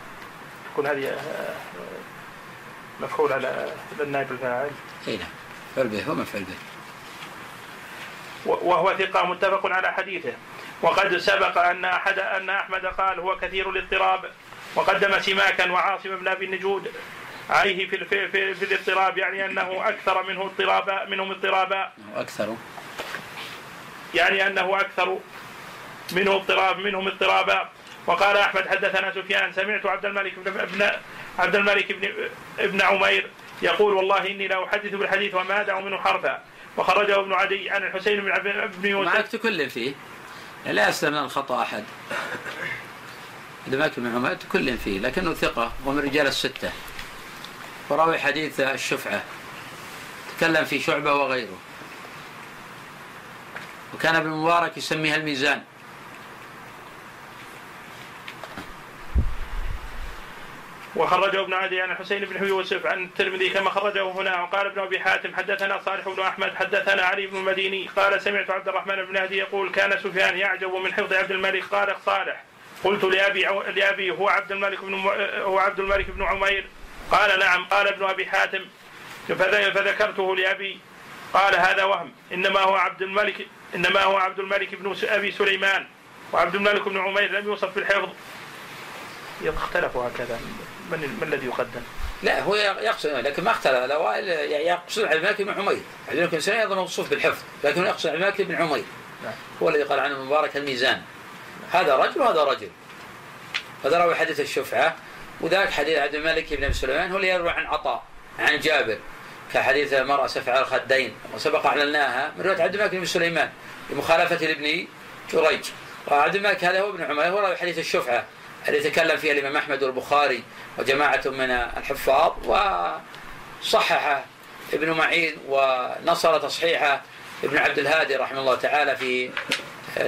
تكون هذه مفعول على النائب الفاعل. اي نعم. مفعول به هو مفعول به. وهو ثقة متفق على حديثه. وقد سبق أن أحد أن أحمد قال هو كثير الاضطراب. وقدم سماكا وعاصم بن أبي النجود عليه في, في, في, في الاضطراب يعني أنه أكثر منه اضطرابا منهم اضطرابا أكثر. يعني أنه أكثر منه اضطراب منهم اضطرابا وقال أحمد حدثنا سفيان سمعت عبد الملك بن ابن عبد الملك بن ابن عمير يقول والله إني لا أحدث بالحديث وما أدع منه حرفا. وخرجه ابن عدي عن الحسين بن ابن يوسف. معك تكلم فيه. لا يسلم من الخطأ أحد. الملك بن عمير تكلم فيه لكنه ثقة ومن رجال الستة. وراوي حديث الشفعة. تكلم في شعبة وغيره. وكان ابن مبارك يسميها الميزان. وخرجه ابن عدي عن الحسين بن يوسف عن الترمذي كما خرجه هنا. وقال ابن أبي حاتم حدثنا صالح بن أحمد حدثنا علي بن المديني. قال سمعت عبد الرحمن بن هدي يقول كان سفيان يعجب من حفظ عبد الملك. قال صالح. قلت لأبي لأبي هو عبد الملك بن هو عبد الملك بن عمير. قال نعم قال ابن أبي حاتم فذكرته لأبي. قال هذا وهم إنما هو عبد الملك إنما هو عبد الملك بن أبي سليمان وعبد الملك بن عمير لم يوصف بالحفظ. اختلفوا هكذا. من, من الذي يقدم؟ لا هو يقصد لكن ما اختلف. الاوائل يقصد عبد الملك بن عمير. عبد الملك بن سليمان أيضا موصوف بالحفظ لكن يقصد عبد الملك بن عمير. نعم. هو الذي قال عنه مبارك الميزان. هذا رجل وهذا رجل. هذا راوي حديث الشفعة. وذاك حديث عبد الملك بن سليمان هو اللي يروي عن عطاء عن جابر. كحديث المرأة سفع الخدين وسبق أعلناها من رواية عبد الملك بن سليمان لمخالفة لابن جريج. وعبد الملك هذا هو ابن عمر هو راوي حديث الشفعة الذي تكلم فيها الإمام أحمد والبخاري وجماعة من الحفاظ وصحح ابن معين ونصر تصحيحه ابن عبد الهادي رحمه الله تعالى في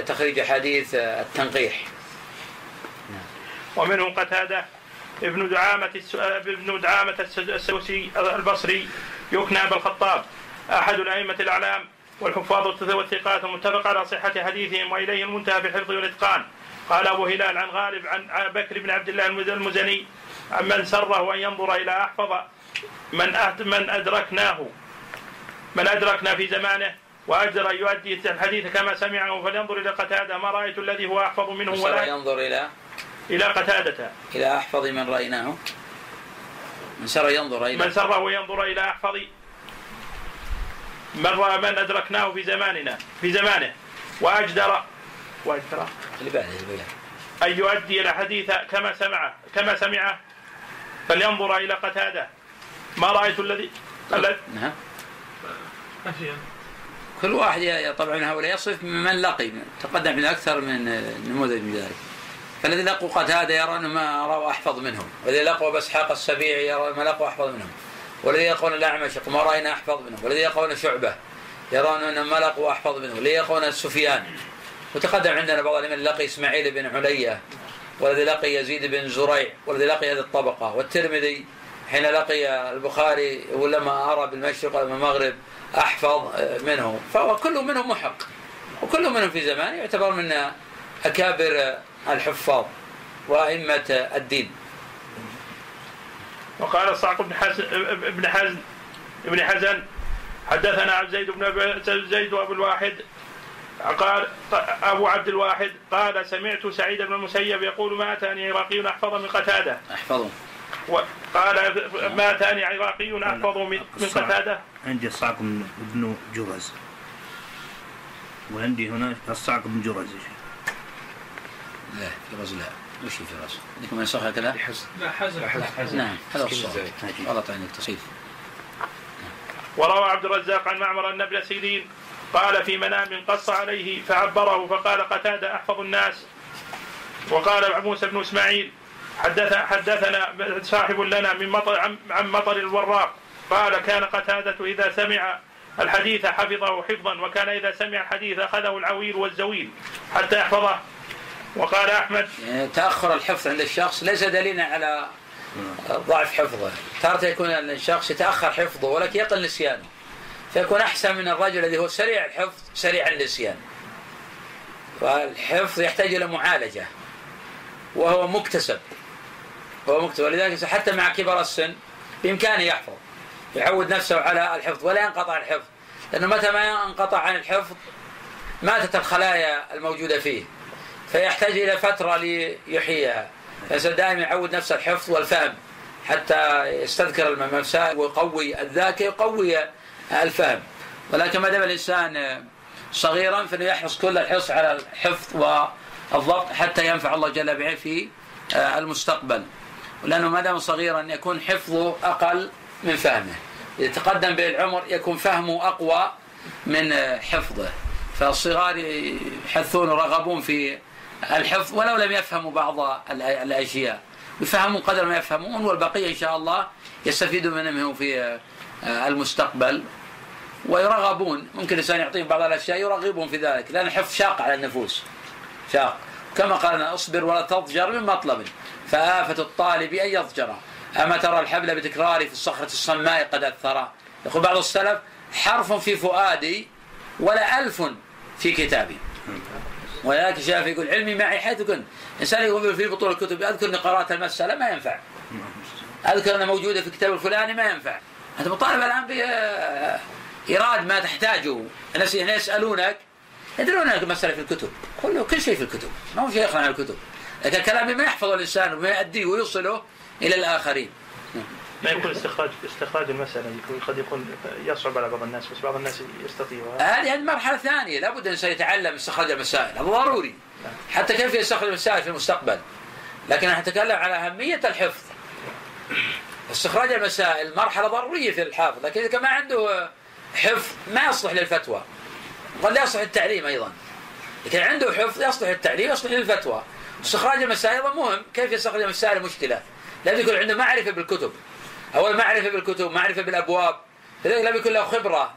تخريج حديث التنقيح. ومنهم قتادة. ابن دعامة ابن دعامة السوسي البصري يكنى بالخطاب. أحد الأئمة الأعلام والحفاظ والثقات المتفق على صحة حديثهم وإليه المنتهى في الحفظ والإتقان. قال أبو هلال عن غالب عن بكر بن عبد الله المزني من سره أن ينظر إلى أحفظ من من أدركناه من أدركنا في زمانه وأجدر أن يؤدي الحديث كما سمعه فلينظر إلى قتادة ما رأيت الذي هو أحفظ منه ولا ينظر إلى إلى قتادة. إلى أحفظ من رأيناه. من سر ينظر إلى من سره ينظر إلى أحفظ. من رأى من أدركناه في زماننا في زمانه. وأجدر وأجدر. اللي بعده اللي بعده. أن يؤدي الحديث كما سمعه كما سمعه. فلينظر إلى قتادة. ما رأيت الذي نعم. كل واحد طبعا هؤلاء يصف من لقي تقدم من أكثر من نموذج من ذلك. فالذي لقوا قتادة يرى أن ما رأوا أحفظ منهم والذي لقوا بسحاق السبيعي يرى ما لقوا أحفظ منهم والذي يقول الأعمش ما رأينا أحفظ منهم والذي يقول شعبة يرون أن ما لقوا أحفظ منهم والذي يقول سفيان وتقدم عندنا بعض الأئمة لقي إسماعيل بن علية والذي لقي يزيد بن زريع والذي لقي هذه الطبقة والترمذي حين لقي البخاري ولما أرى بالمشرق والمغرب أحفظ منه فهو كل منهم محق وكل منهم في زمان يعتبر من أكابر الحفاظ وأئمة الدين. وقال الصعق بن حزن ابن حزن ابن حزن حدثنا زيد بن زيد وأبو الواحد قال أبو عبد الواحد قال سمعت سعيد بن المسيب يقول ما أتاني عراقي أحفظ من قتادة. أحفظه. قال ما أتاني عراقي أحفظ من, من قتادة. عندي الصعق بن جرز. وعندي هنا الصعق بن جرز لا فراس لا. وش فراس؟ عندكم يصح هكذا؟ لا حزن لا حزن نعم هذا الصواب. غلط عندك تصيف وروى عبد الرزاق عن معمر النبل سيرين قال في منام قص عليه فعبره فقال قتادة أحفظ الناس. وقال موسى بن إسماعيل حدث حدثنا صاحب لنا من مطر عن مطر الوراق. قال كان قتادة إذا سمع الحديث حفظه حفظا وكان إذا سمع الحديث أخذه العويل والزويل حتى يحفظه وقال أحمد تأخر الحفظ عند الشخص ليس دليلا على ضعف حفظه. تارة يكون الشخص يتأخر حفظه ولكن يقل نسيانه. فيكون أحسن من الرجل الذي هو سريع الحفظ سريع النسيان. والحفظ يحتاج إلى معالجة وهو مكتسب. هو مكتسب. ولذلك حتى مع كبر السن بإمكانه يحفظ يعود نفسه على الحفظ ولا ينقطع الحفظ. لأنه متى ما انقطع عن الحفظ ماتت الخلايا الموجودة فيه. فيحتاج إلى فترة ليحييها. الإنسان دائما يعود نفسه الحفظ والفهم حتى يستذكر المسائل ويقوي الذاكرة يقوي الفهم. ولكن ما دام الإنسان صغيرا فإنه يحرص كل الحرص على الحفظ والضبط حتى ينفع الله جل وعلا في المستقبل. لأنه ما دام صغيرا يكون حفظه أقل من فهمه. إذا تقدم به العمر يكون فهمه أقوى من حفظه. فالصغار يحثون ورغبون في الحفظ ولو لم يفهموا بعض الأشياء. يفهمون قدر ما يفهمون والبقية إن شاء الله يستفيدون منهم في آه، المستقبل. ويرغبون ممكن الإنسان يعطيهم بعض الأشياء يرغبهم في ذلك. لأن الحفظ شاق على النفوس. شاق. كما قال أصبر ولا تضجر من مطلب. فآفة الطالب أن يضجر. أما ترى الحبل بتكراري في الصخرة الصماء قد أثرا يقول بعض السلف حرف في فؤادي ولا ألف في كتابي. ولكن الشافعي يقول علمي معي حيث كنت. إنسان يقول في بطول الكتب أذكر أني قرأت المسألة ما ينفع. أذكر أنها موجودة في الكتاب الفلاني ما ينفع. أنت مطالب الآن بإيراد ما تحتاجه. الناس يسألونك يدرون أنك مسألة في الكتب. كل شيء في الكتب. ما هو شيء يخرج عن الكتب. لكن كلامي ما يحفظه الإنسان وما يؤديه ويوصله إلى الآخرين. ما يكون استخراج استخراج المسألة يكون قد يكون يصعب على بعض الناس بس بعض الناس يستطيعها. هذه مرحلة ثانية لابد أن يتعلم استخراج المسائل هذا ضروري. حتى كيف يستخرج المسائل في المستقبل؟ لكن نحن نتكلم على أهمية الحفظ. استخراج المسائل مرحلة ضرورية في الحافظ لكن إذا ما عنده حفظ ما يصلح للفتوى. قد لا يصلح التعليم أيضا. لكن عنده حفظ يصلح التعليم يصلح للفتوى. استخراج المسائل مهم. كيف يستخرج المسائل؟ المشكلة لازم يكون عنده معرفة بالكتب. أول معرفة بالكتب معرفة بالأبواب. لذلك لازم يكون له خبرة.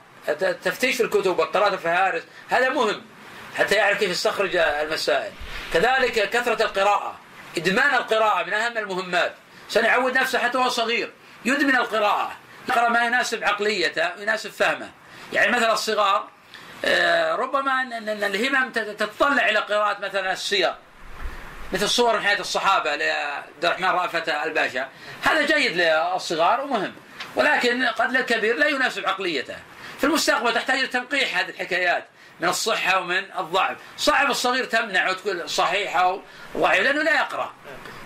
تفتيش الكتب وقراءة الفهارس هذا مهم حتى يعرف كيف يستخرج المسائل. كذلك كثرة القراءة. إدمان القراءة من أهم المهمات. سنعود نفسه حتى وهو صغير. يدمن القراءة. يقرأ ما يناسب عقليته ويناسب فهمه. يعني مثلا الصغار آه، ربما ان الهمم تتطلع إلى قراءة مثلا السير مثل صور من حياة الصحابة لعبد الرحمن رأفت الباشا. هذا جيد للصغار ومهم. ولكن قد للكبير لا يناسب عقليته. في المستقبل تحتاج إلى تنقيح هذه الحكايات من الصحة ومن الضعف. صعب الصغير تمنع وتقول صحيحة وضعيفة لأنه لا يقرأ.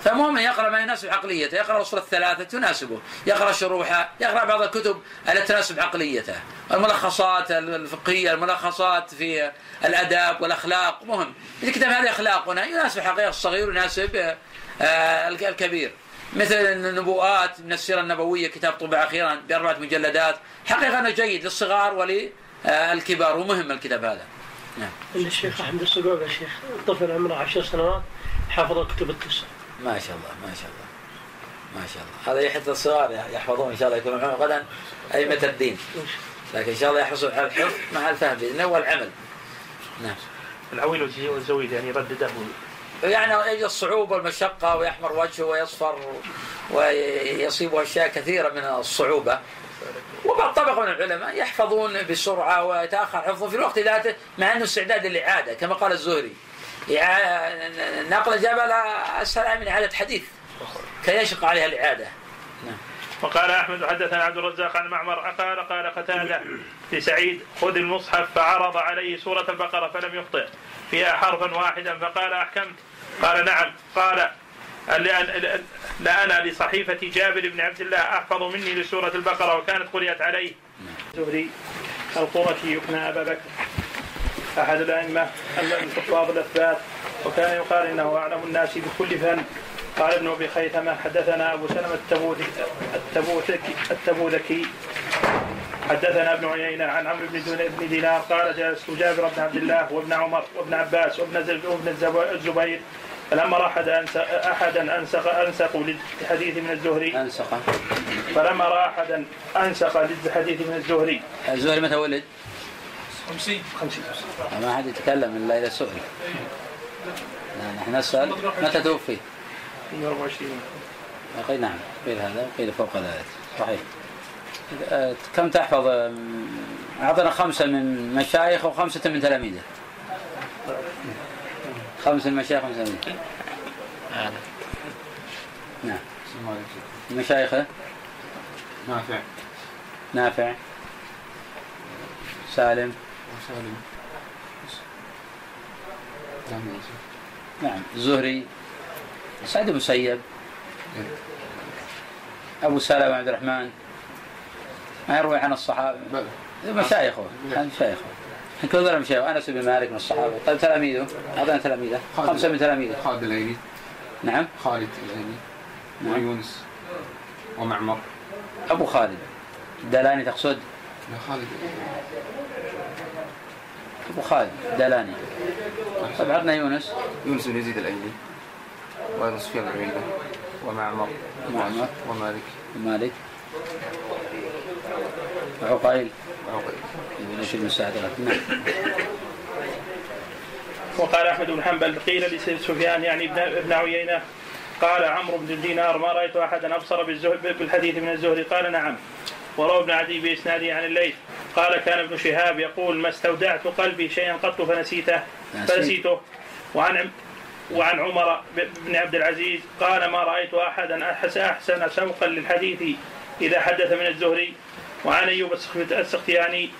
فمهم يقرأ ما يناسب عقليته يقرأ الأصول الثلاثة تناسبه يقرأ شروحها يقرأ بعض الكتب التي تناسب عقليته. الملخصات الفقهية الملخصات في الأداب والأخلاق مهم. الكتاب هذا أخلاقنا يناسب حقيقة الصغير ويناسب آه، الكبير. مثل النبوءات من السيرة النبوية كتاب طبع أخيرا بأربعة مجلدات. حقيقة أنه جيد للصغار وللكبار ومهم الكتاب هذا. نعم. الشيخ أحمد الصقوع يا شيخ طفل عمره عشر سنوات حفظ الكتب التسع ما شاء الله ما شاء الله ما شاء الله. هذا يحث الصغار يحفظون إن شاء الله يكونون غدا أئمة الدين. لكن إن شاء الله يحرصوا على الحفظ مع الفهم بإذن الله والعمل. نعم. العويل والزويد يعني يردده يعني يجد الصعوبة والمشقة ويحمر وجهه ويصفر ويصيبه أشياء كثيرة من الصعوبة. وبعض طبقة من العلماء يحفظون بسرعة ويتأخر حفظه في الوقت ذاته مع أنه استعداد للإعادة كما قال الزهري. نقل جبل أسهل من إعادة حديث. كي يشق عليها الإعادة. نعم. وقال أحمد حدثنا عبد الرزاق عن معمر قال قال قتادة لسعيد خذ المصحف فعرض عليه سورة البقرة فلم يخطئ فيها حرفا واحدا فقال أحكمت. قال نعم. قال لأنا لصحيفة جابر بن عبد الله أحفظ مني لسورة البقرة وكانت قرئت عليه. زهري القرشي يكنى أبا بكر. أحد الأئمة الخطاب الأثبات وكان يقال إنه أعلم الناس بكل فن. قال ابن أبي خيثمة حدثنا أبو سلمة التبوذكي التبوذكي حدثنا ابن عيينة عن عمرو بن دينار قال جلست جابر بن عبد الله وابن عمر وابن عباس وابن الزبير. فلما راى احد أحدا انسق انسق للحديث من الزهري. انسق فلما رأى أحدا انسق للحديث من الزهري. الزهري متى ولد؟ 50 50 ما حد يتكلم إلا إذا سئل. نحن نسال متى توفي؟ 124 قيل نعم قيل هذا قيل فوق ذلك. صحيح. كم تحفظ؟ أعطنا خمسة من مشايخ وخمسة من تلاميذه. خمسة من مشايخ وخمسة من تلاميذه. نعم. مشايخه نافع. نافع. سالم؟ سالم نعم الزهري سعد المسيب أبو سلمة عبد الرحمن. ما يروي عن الصحابة. مشايخه مشايخه. كل ذول مشايخ أنس بن مالك من الصحابة. طيب تلاميذه؟ هذا تلاميذه. خمسة من تلاميذه. خالد الأيلي نعم. خالد الأيلي نعم. ويونس ومعمر. أبو خالد. دلاني تقصد؟ لا خالد. أبو خالد دلاني. طيب عطنا يونس. يونس بن يزيد الأيلي وأيضا سفيان بن عيينة ومعمر معمر ومالك. ومالك. وعقيل. وعقيل. ابن إيش المساعدة نعم. وقال أحمد بن حنبل قيل لسفيان يعني ابن ابن عيينة قال عمرو بن دينار ما رأيت احدا أبصر بالزهد بالحديث من الزهري قال نعم. وروى ابن عدي بإسناده عن الليث. قال كان ابن شهاب يقول ما استودعت قلبي شيئا قط فنسيته فنسيته. وعن وعن عمر بن عبد العزيز قال ما رأيت احدا أحسن سوقا للحديث إذا حدث من الزهري. وعن أيوب السختياني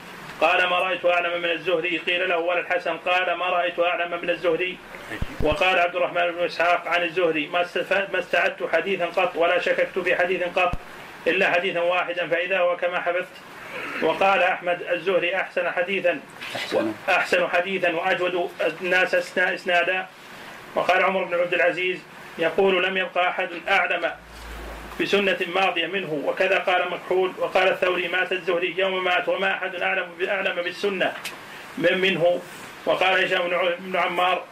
قال ما رأيت أعلم من الزهري. قيل له ولا الحسن. قال ما رأيت أعلم من الزهري. وقال عبد الرحمن بن إسحاق عن الزهري. ما استعدت حديثا قط ولا شككت في حديث قط. إلا حديثا واحدا فإذا هو كما حفظت. وقال أحمد الزهري أحسن حديثا. أحسن. حديثا وأجود الناس إسنادا. وقال عمر بن عبد العزيز يقول لم يبقى أحد أعلم بسنة ماضية منه. وكذا قال مكحول. وقال الثوري مات الزهري يوم مات وما أحد أعلم أعلم بالسنة من منه. وقال هشام بن عمار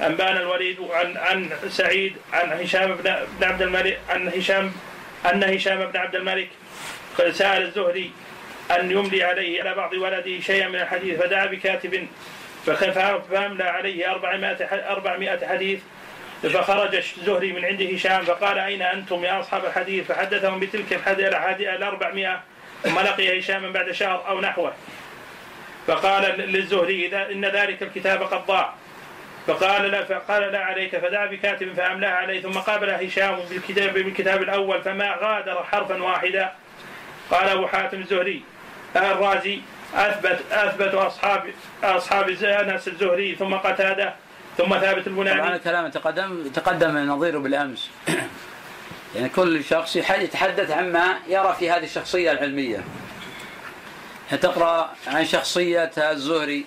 أنبانا الوليد عن عن سعيد عن هشام بن عبد الملك عن هشام أن هشام بن عبد الملك قد سأل الزهري أن يملي عليه على بعض ولده شيئا من الحديث فدعا بكاتب فأملى عليه 400 400 حديث فخرج الزهري من عند هشام فقال أين أنتم يا أصحاب الحديث؟ فحدثهم بتلك الأربعمائة ثم لقي هشاما بعد شهر أو نحوه. فقال للزهري إن ذلك الكتاب قد ضاع. فقال لا فقال لا عليك فدعا بكاتب فأملاه عليه ثم قابل هشام بالكتاب بالكتاب الأول فما غادر حرفا واحدا. قال أبو حاتم الزهري الرازي أثبت أثبت أصحاب أصحاب أنس الزهري ثم قتادة ثم ثابت البناني. طبعا الكلام تقدم تقدم نظيره بالأمس. يعني كل شخص يتحدث عما يرى في هذه الشخصية العلمية. تقرأ عن شخصية الزهري.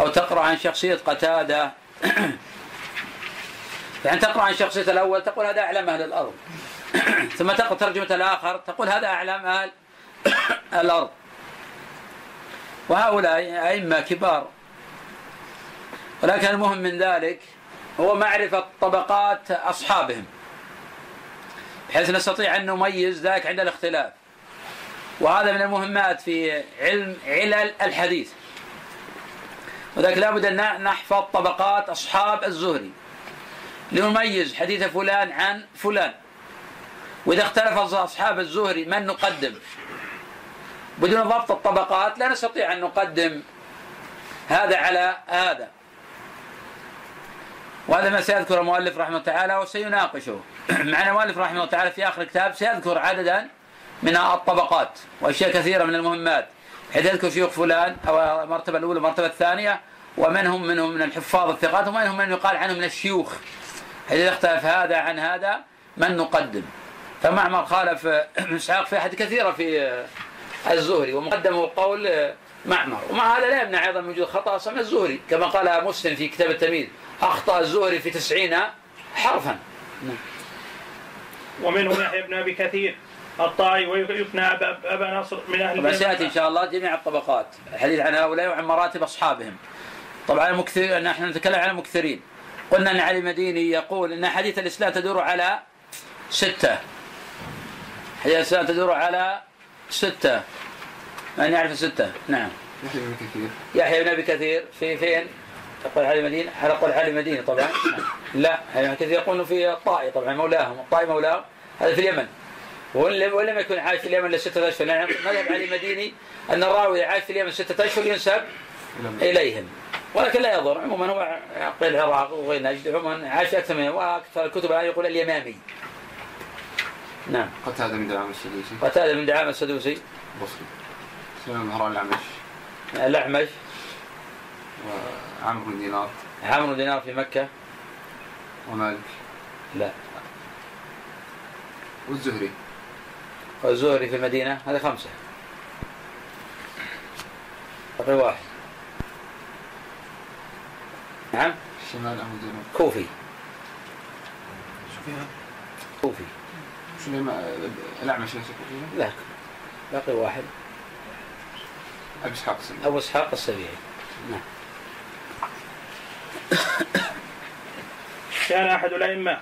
أو تقرأ عن شخصية قتادة. يعني تقرأ عن شخصية الأول تقول هذا أعلم أهل الأرض. ثم تقرأ ترجمة الآخر تقول هذا أعلم أهل الأرض. وهؤلاء أئمة كبار. ولكن المهم من ذلك هو معرفة طبقات أصحابهم بحيث نستطيع أن نميز ذلك عند الاختلاف. وهذا من المهمات في علم علل الحديث. وذلك لابد أن نحفظ طبقات أصحاب الزهري لنميز حديث فلان عن فلان. وإذا اختلف أصحاب الزهري من نقدم؟ بدون ضبط الطبقات لا نستطيع أن نقدم هذا على هذا. وهذا ما سيذكر المؤلف رحمه الله تعالى وسيناقشه. مع المؤلف رحمه الله تعالى في آخر الكتاب سيذكر عددا من الطبقات وأشياء كثيرة من المهمات. حيث يذكر شيوخ فلان أو المرتبة الأولى والمرتبة الثانية ومنهم منهم من الحفاظ الثقات ومنهم من يقال عنهم من الشيوخ. حيث يختلف هذا عن هذا من نقدم. فمعمر خالف ابن إسحاق في أحد كثيرة في الزهري ومقدمه قول معمر. ومع هذا لا يمنع أيضا من وجود خطأ أصلا الزهري كما قال مسلم في كتاب التمييز. أخطأ الزهري في تسعين حرفا. ومنهم يحيى بن أبي كثير. الطائي ويثنى أبا نصر من أهل سيأتي إن شاء الله جميع الطبقات. الحديث عن هؤلاء وعن مراتب أصحابهم. طبعا المكثر نحن نتكلم عن المكثرين. قلنا أن علي المديني يقول أن حديث الإسلام تدور على ستة. حديث الإسلام تدور على ستة. من يعرف الستة؟ نعم. يحيى بن كثير. يحيى بن أبي كثير. في فين؟ تقول حال المدينة هل أقول حال المدينة طبعا. لا يعني كثير يقولون في الطائي طبعا مولاهم. الطائي مولاهم. هذا في اليمن. ولم يكن عايش في اليمن إلا ستة أشهر. يعني مذهب علي المديني أن الراوي عايش في اليمن ستة أشهر ينسب إليهم. ولكن لا يضر. عموما هو قيل العراق وغير نجد عموما عاش أكثر من وأكثر الكتب الآن يقول اليمامي. نعم. قتادة من دعامة السدوسي. قتادة من دعامة السدوسي. بصري. سليمان مهران الأعمش. الأعمش. عمرو بن دينار. عمرو بن دينار في مكة. ومالك. لا. والزهري. والزهري في المدينة هذه خمسة. بقي واحد نعم؟ الشمال أبو دينار كوفي. فيها؟ كوفي. سليمان الأعمش ليس لا. باقي واحد. أبو إسحاق السبيعي. أبو إسحاق السبيعي. نعم. كان أحد الأئمة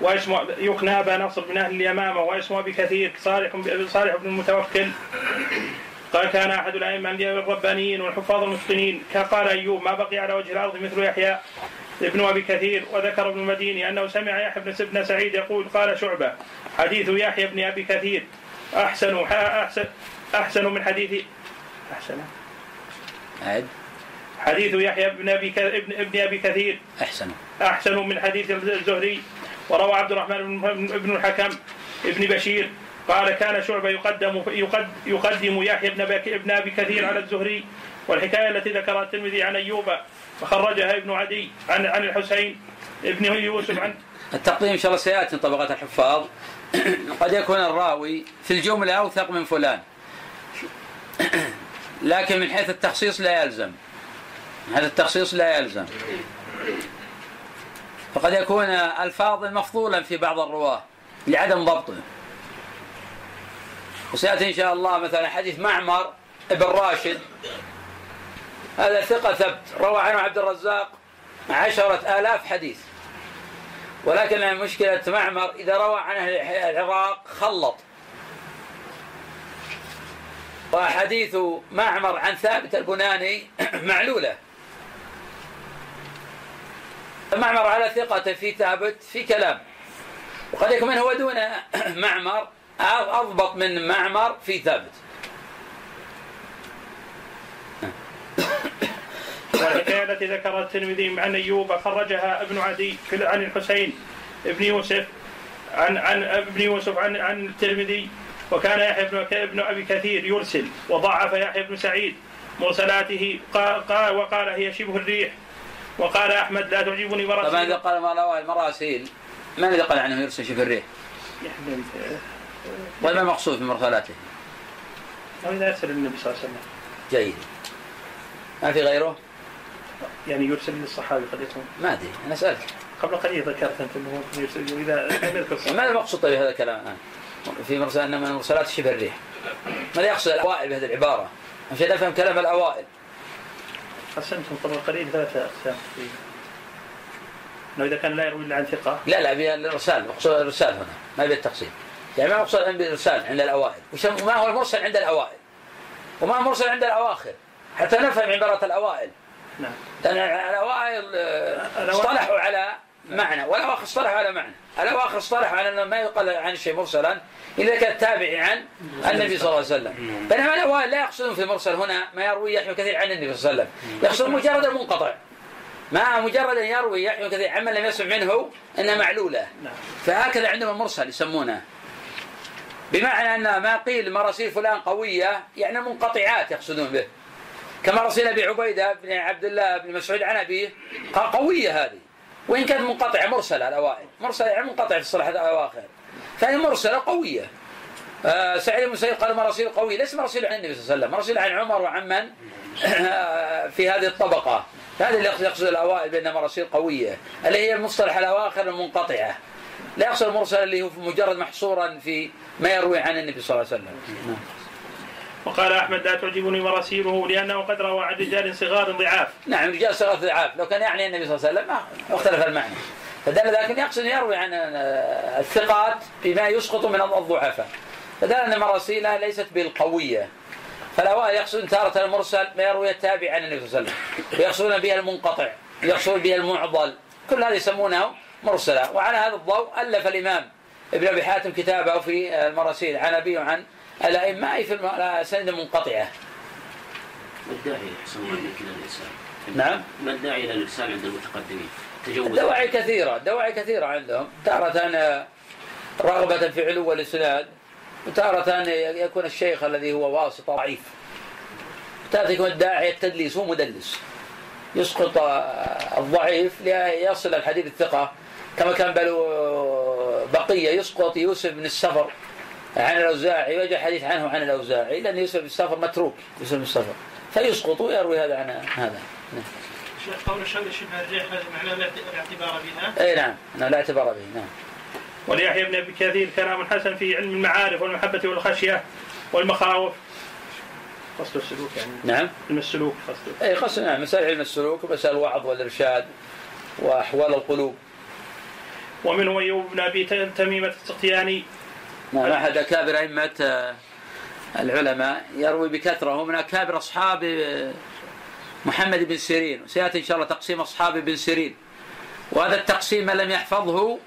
واسمه يقنى أبا نصر من أهل اليمامة؟ واسمه بكثير؟ صالح صالح بن المتوكل. قال كان أحد الأئمة الربانيين والحفاظ المتقنين. قال أيوب ما بقي على وجه الأرض مثل يحيى ابن أبي كثير. وذكر ابن المديني أنه سمع يحيى بن بن سعيد يقول قال شعبة حديث يحيى بن أبي كثير أحسن احسن أحسن من حديث أحسن. عد حديث يحيى بن أبي ابن ابن أبي كثير أحسن. أحسن من حديث الزهري. وروى عبد الرحمن بن- بن الحكم ابن بشير قال كان شعبة يقدم يقد يقدم يحيى بن ابن أبي كثير على الزهري والحكاية التي ذكرها الترمذي عن أيوب وخرجها ابن عدي عن عن الحسين ابن يوسف عن التقديم إن شاء الله سيأتي طبقات الحفاظ. قد يكون الراوي في الجملة أوثق من فلان. لكن من حيث التخصيص لا يلزم. حيث التخصيص لا يلزم. فقد يكون الفاظ مفضولا في بعض الرواة لعدم ضبطه. وسيأتي إن شاء الله مثلا حديث معمر ابن راشد. هذا ثقة ثبت روى عنه عبد الرزاق عشرة آلاف حديث. ولكن مشكلة معمر إذا روى عن أهل العراق خلط. وحديث معمر عن ثابت البناني معلولة. معمر على ثقة في ثابت في كلام. وقد يكون هو دون معمر أضبط من معمر في ثابت. والحكايه التي ذكرها الترمذي عن أيوب خرجها ابن عدي عن الحسين ابن يوسف عن عن ابن يوسف عن عن الترمذي. وكان يحيى بن ابن أبي كثير يرسل وضعف يحيى بن سعيد مرسلاته قال وقال هي شبه الريح. وقال أحمد لا تعجبني طبعا إذا مراسيل قال ما رواه المراسيل من الذي قال عنه يرسل شبه الريح؟ يعني وما المقصود في مرسلاته؟ أو إذا أرسل النبي صلى الله عليه وسلم جيد ما في غيره؟ يعني يرسل للصحابي قد يكون ما أدري أنا سألت قبل قليل ذكرت أنت إنه ممكن يرسل إذا لم يذكر الصحابي. ما المقصود طيب هذا الكلام الآن؟ في مرسل انما المرسلات شبه الريح ماذا يقصد الأوائل بهذه العبارة؟ عشان أفهم كلام الأوائل قسمتم قبل قليل ثلاثة أقسام في أنه إذا كان لا يروي إلا عن ثقة. لا لا بالارسال مقصود الإرسال هنا ما يبي التقسيم. يعني ما مقصود الان بالارسال عند الأوائل. وش- وما هو المرسل عند الأوائل؟ وما هو المرسل عند الأواخر؟ حتى نفهم عبارة الأوائل. نعم. لأن الأوائل آه، الأوائل- اصطلحوا على معنى. والاواخر اصطلحوا على معنى. الاواخر اصطلحوا على أنه ما يقال عن الشيء مرسلا إلا كان تابعي عن النبي صلى الله عليه وسلم. بينما الاوائل لا يقصدون في المرسل هنا ما يروي يحيى كثير عن النبي صلى الله عليه وسلم. يقصدون مجرد المنقطع. ما مجرد أن يروي يحيى كثير عمن لم يسمع منه إنها معلولة. فهكذا عندهم المرسل يسمونه. بمعنى أن ما قيل مراسيل فلان قوية يعني منقطعات يقصدون به. كما رسول أبي عبيدة بن عبد الله بن مسعود عن أبيه. قوية هذه. وإن كانت منقطعه مرسله الأوائل. مرسله يعني منقطعه في الصلاح الأواخر. فهي مرسلة قوية. آه سعيد بن المسيب قال مراسيل قوية. ليس مراسيل عن النبي صلى الله عليه وسلم. مراسيل عن عمر وعن من؟ في هذه الطبقة. هذا اللي يقصد- يقصد الأوائل بان مراسيل قوية. اللي هي المصطلح الأواخر المنقطعة. لا يقصد المرسل اللي هو مجرد محصورا في ما يروي عن النبي صلى الله عليه وسلم. نعم. وقال أحمد لا تعجبني مراسيله لأنه قد روى عن رجال صغار ضعاف. نعم رجال صغار ضعاف. لو كان يعني النبي صلى الله عليه وسلم ما اختلف المعنى. فدل لكن يقصد يروي عن آه، الثقات بما يسقط من الضعفاء. فدل أن مراسيله ليست بالقوية. فالاوائل يقصدون تارة المرسل ما يروي التابع عن النبي صلى الله عليه وسلم. ويقصدون بها المنقطع ويقصدون بها المعضل. كل هذه يسمونه مرسلة. وعلى هذا الضوء ألف الإمام ابن أبي حاتم كتابه في المراسيل. عن أبي وعن الأئمة أي في الم- الأسانيد المنقطعة ما الداعي الله الارسال؟ نعم. ما الداعي إلى الارسال عند المتقدمين؟ تجوز. الدواعي كثيرة الدواعي كثيرة عندهم. تارة رغبة في علو الإسناد وتارة يكون الشيخ الذي هو واسطة ضعيف. تارة يكون الداعي التدليس هو مدلس. يسقط آه، الضعيف ليصل الحديث الثقة. كما كان بلو بقية يسقط يوسف بن السفر. عن الأوزاعي ويجي الحديث عنه عن الأوزاعي لأن يوسف بن السفر متروك يوسف بن السفر فيسقط ويروي هذا عن هذا. نعم. قول الشمس شبه الريح هذا معناه لا الاعتبار بها؟ اي نعم. نعم لا اعتبار به نعم. وليحيى بن أبي كثير كلام حسن في علم المعارف والمحبة والخشية والمخاوف. قصد السلوك يعني. نعم. علم السلوك قصده اي قصد نعم. مسائل علم السلوك ومسائل الوعظ والإرشاد وأحوال القلوب. ومنه أيوب بن أبي تميمة السقياني نعم. أحد أكابر أئمة آه، العلماء يروي بكثرة. هو من أكابر أصحاب محمد بن سيرين. وسيأتي إن شاء الله تقسيم أصحاب بن سيرين. وهذا التقسيم من لم يحفظه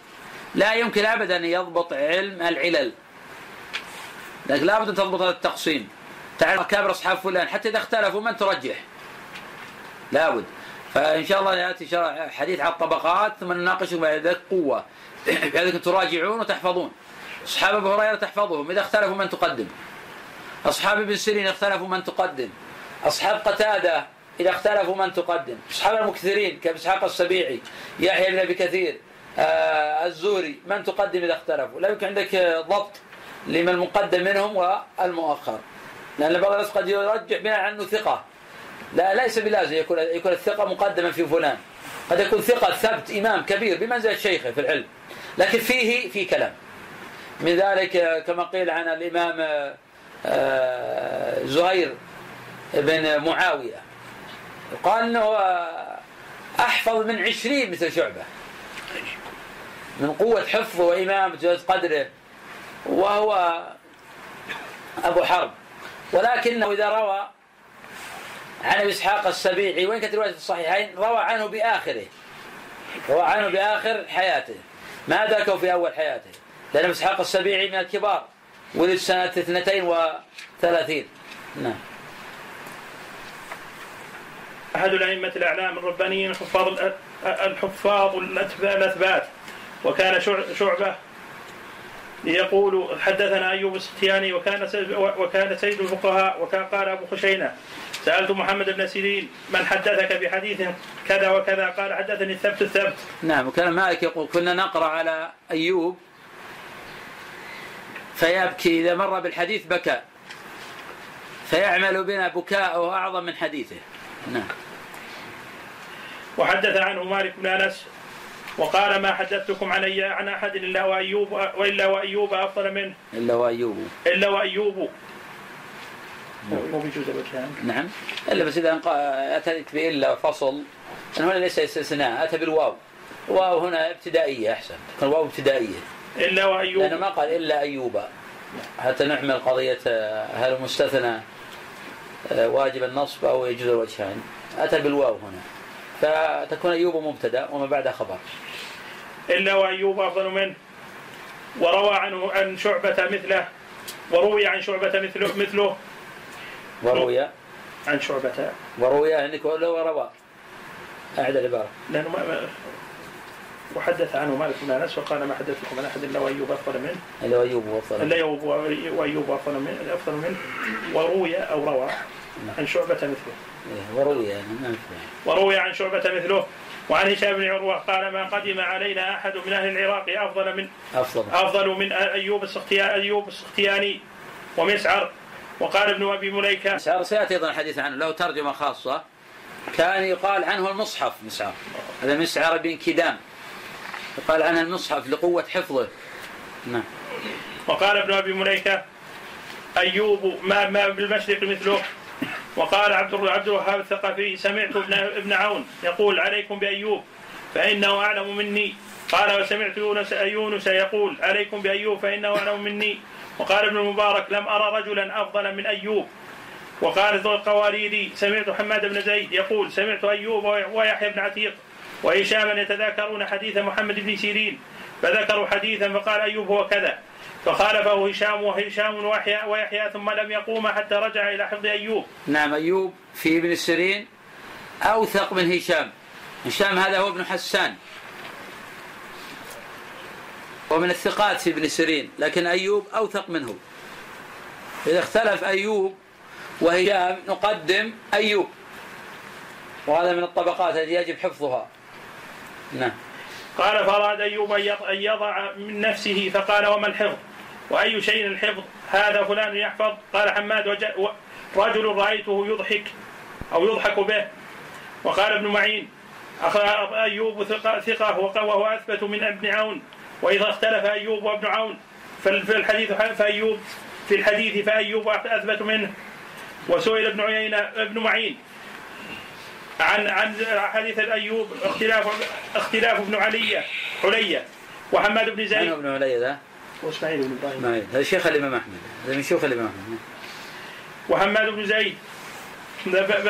لا يمكن أبدا أن يضبط علم العلل. لكن لابد أن تضبط هذا التقسيم. تعرف أكابر أصحاب فلان حتى إذا اختلفوا من ترجح؟ لابد فإن شاء الله يأتي حديث على الطبقات ثم نناقشه بعد ذلك قوة. بحيث تراجعون وتحفظون. أصحاب أبو هريرة تحفظهم إذا اختلفوا من تقدم؟ أصحاب ابن سيرين اختلفوا من تقدم؟ أصحاب قتادة إذا اختلفوا من تقدم؟ أصحاب المكثرين كإسحاق السبيعي يحيى بن أبي كثير آه الزوري من تقدم إذا اختلفوا؟ لا يمكن عندك ضبط لمن المقدم منهم والمؤخر. لأن بعض الناس قد يرجح بناء على أنه ثقة. لا ليس بلازم يكون يكون الثقة مقدما في فلان. قد يكون ثقة ثبت إمام كبير بمنزلة شيخه في العلم. لكن فيه في كلام. من ذلك كما قيل عن الإمام آه، زهير بن معاوية. قال أنه أحفظ من عشرين مثل شعبة من قوة حفظه وإمامته قدره وهو أبو حرب. ولكنه إذا روى عن إسحاق السبيعي وين كانت رواية الصحيحين روى عنه بآخره روى عنه بآخر حياته. ما ذكروا في أول حياته. لأن ابي إسحاق السبيعي من الكبار ولد سنة 32 نعم. أحد الأئمة الأعلام الربانيين الحفاظ الحفاظ الأثبات وكان شعبة يقول حدثنا أيوب السختياني وكان وكان سيد الفقهاء وكان قال أبو خشينة سألت محمد بن سيرين من حدثك بحديث كذا وكذا؟ قال حدثني الثبت الثبت. نعم وكان مالك يقول كنا نقرأ على أيوب فيبكي إذا مر بالحديث بكى. فيعمل بنا بكاءه أعظم من حديثه. نعم. وحدث عنه مالك بن أنس وقال ما حدثتكم عن عن أحد إلا وأيوب وإلا وأيوب أفضل منه. إلا وأيوب. إلا وأيوب. نعم. إلا بس إذا أتيت بإلا فصل. هنا ليس استثناء أتى بالواو. واو هنا ابتدائية أحسن. تكون واو ابتدائية. إلا وأيوب. لأنه ما قال إلا أيوب. حتى نعمل قضية هل المستثنى آه، واجب النصب أو يجوز الوجهان أتى بالواو هنا. فتكون أيوب مبتدأ وما بعدها خبر. إلا وأيوب أفضل منه. وروى عنه عن شعبة مثله وروي عن شعبة مثله مثله. وروي. عن شعبة. وروي عندك ولا وروى. أعد العبارة. لأنه ما وحدث عنه مالك بن أنس وقال ما حدثكم عن أحد إلا وأيوب أفضل منه. إلا وأيوب أفضل منه. إلا وأيوب أفضل منه أفضل منه وروي أو روى نعم. عن شعبة مثله. إيه، وروي يعني وروي عن شعبة مثله وعن هشام بن عروة قال ما قدم علينا أحد من أهل العراق أفضل من أفضل أفضل من أيوب السختياني أيوب السختياني ومسعر وقال ابن أبي مليكه مسعر سيأتي أيضا الحديث عنه له ترجمة خاصة كان يقال عنه المصحف مسعر هذا مسعر بن كدام يقال عنه المصحف لقوة حفظه. نعم. وقال ابن أبي مليكة أيوب ما ما بالمشرق مثله. وقال عبد عبد الوهاب الثقفي سمعت ابن ابن عون يقول عليكم بأيوب فإنه أعلم مني. قال وسمعت يونس يونس يقول عليكم بأيوب فإنه أعلم مني. وقال ابن المبارك لم أرى رجلا أفضل من أيوب. وقال ذو القواريري سمعت حماد بن زيد يقول سمعت أيوب ويحيى بن عتيق وهشاما يتذاكرون حديث محمد بن سيرين فذكروا حديثا فقال أيوب هو كذا. فخالفه هشام وهشام ويحيى ويحيى ثم لم يقوم حتى رجع إلى حفظ أيوب. نعم أيوب في ابن سيرين أوثق من هشام. هشام هذا هو ابن حسان. ومن الثقات في ابن سيرين لكن أيوب أوثق منه. إذا اختلف أيوب وهشام نقدم أيوب. وهذا من الطبقات التي يجب حفظها. نعم. قال فأراد أيوب أن يضع من نفسه فقال وما الحفظ؟ وأي شيء الحفظ؟ هذا فلان يحفظ. قال حماد رجل رأيته يضحك أو يضحك به. وقال ابن معين أيوب ثقة, ثقة وهو أثبت من ابن عون. وإذا اختلف أيوب وابن عون في الحديث فأيوب في الحديث فأيوب أثبت منه. وسئل ابن عيينة ابن معين عن عن حديث الأيوب اختلاف اختلاف ابن علي حلية وحماد بن زيد. من ابن علي ذا؟ وإسماعيل بن إبراهيم. هذا شيخ الإمام أحمد. هذا من شيوخ الإمام أحمد. وحماد بن زيد.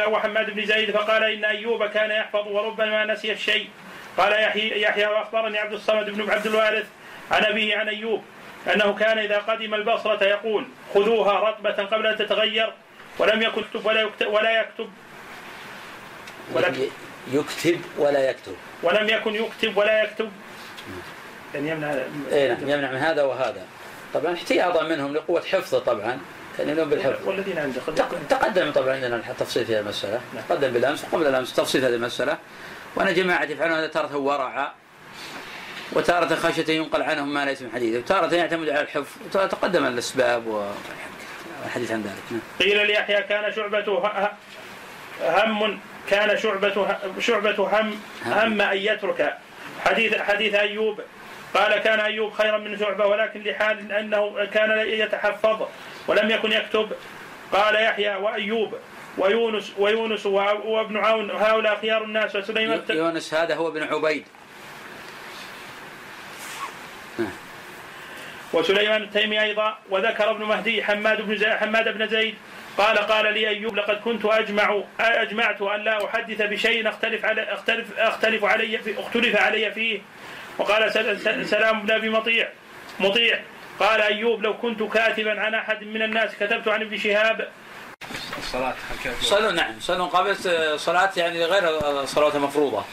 وحماد بن زيد فقال إن أيوب كان يحفظ وربما نسي الشيء. قال يحيى يحيى وأخبرني عبد الصمد بن عبد الوارث عن أبيه عن أيوب أنه كان إذا قدم البصرة يقول خذوها رطبة قبل أن تتغير ولم يكن يكتب ولا يكتب ولا يكتب ولم يكتب ولا يكتب. ولم يكن يكتب ولا يكتب. يعني يمنع اي نعم يمنع من هذا وهذا. طبعا احتياطا منهم لقوة حفظه طبعا كان ينوم بالحفظ. والذين عنده تق- تقدم طبعا عندنا التفصيل في هذه المسألة. تقدم بالأمس وقبل الأمس تفصيل هذه المسألة. وأن جماعة يفعلون هذا تارة ورعا وتارة خشية ينقل عنهم ما ليس من حديث. وتارة يعتمد على الحفظ. وتقدم الأسباب والحديث عن ذلك. نعم. قيل ليحيى كان شعبة ه- ه- هم كان شعبة شعبة هم هم أن يترك. حديث حديث أيوب. قال كان أيوب خيرا من شعبة ولكن لحال أنه كان يتحفظ ولم يكن يكتب. قال يحيى وأيوب ويونس ويونس وابن عون. هؤلاء خيار الناس وسليمان يونس هذا هو بن عبيد. وسليمان التيمي أيضا. وذكر ابن مهدي حماد بن زيد حماد بن زيد. قال قال لي أيوب لقد كنت أجمع أجمعت أن لا أحدث بشيء أختلف على أختلف أختلف علي في أختلف علي فيه. وقال سل- سل- سلام بن أبي مطيع مطيع. قال أيوب لو كنت كاتبا عن أحد من الناس كتبت عن ابن شهاب. الصلاة صلوا نعم صلوا. قبل صلاة يعني غير الصلوات المفروضة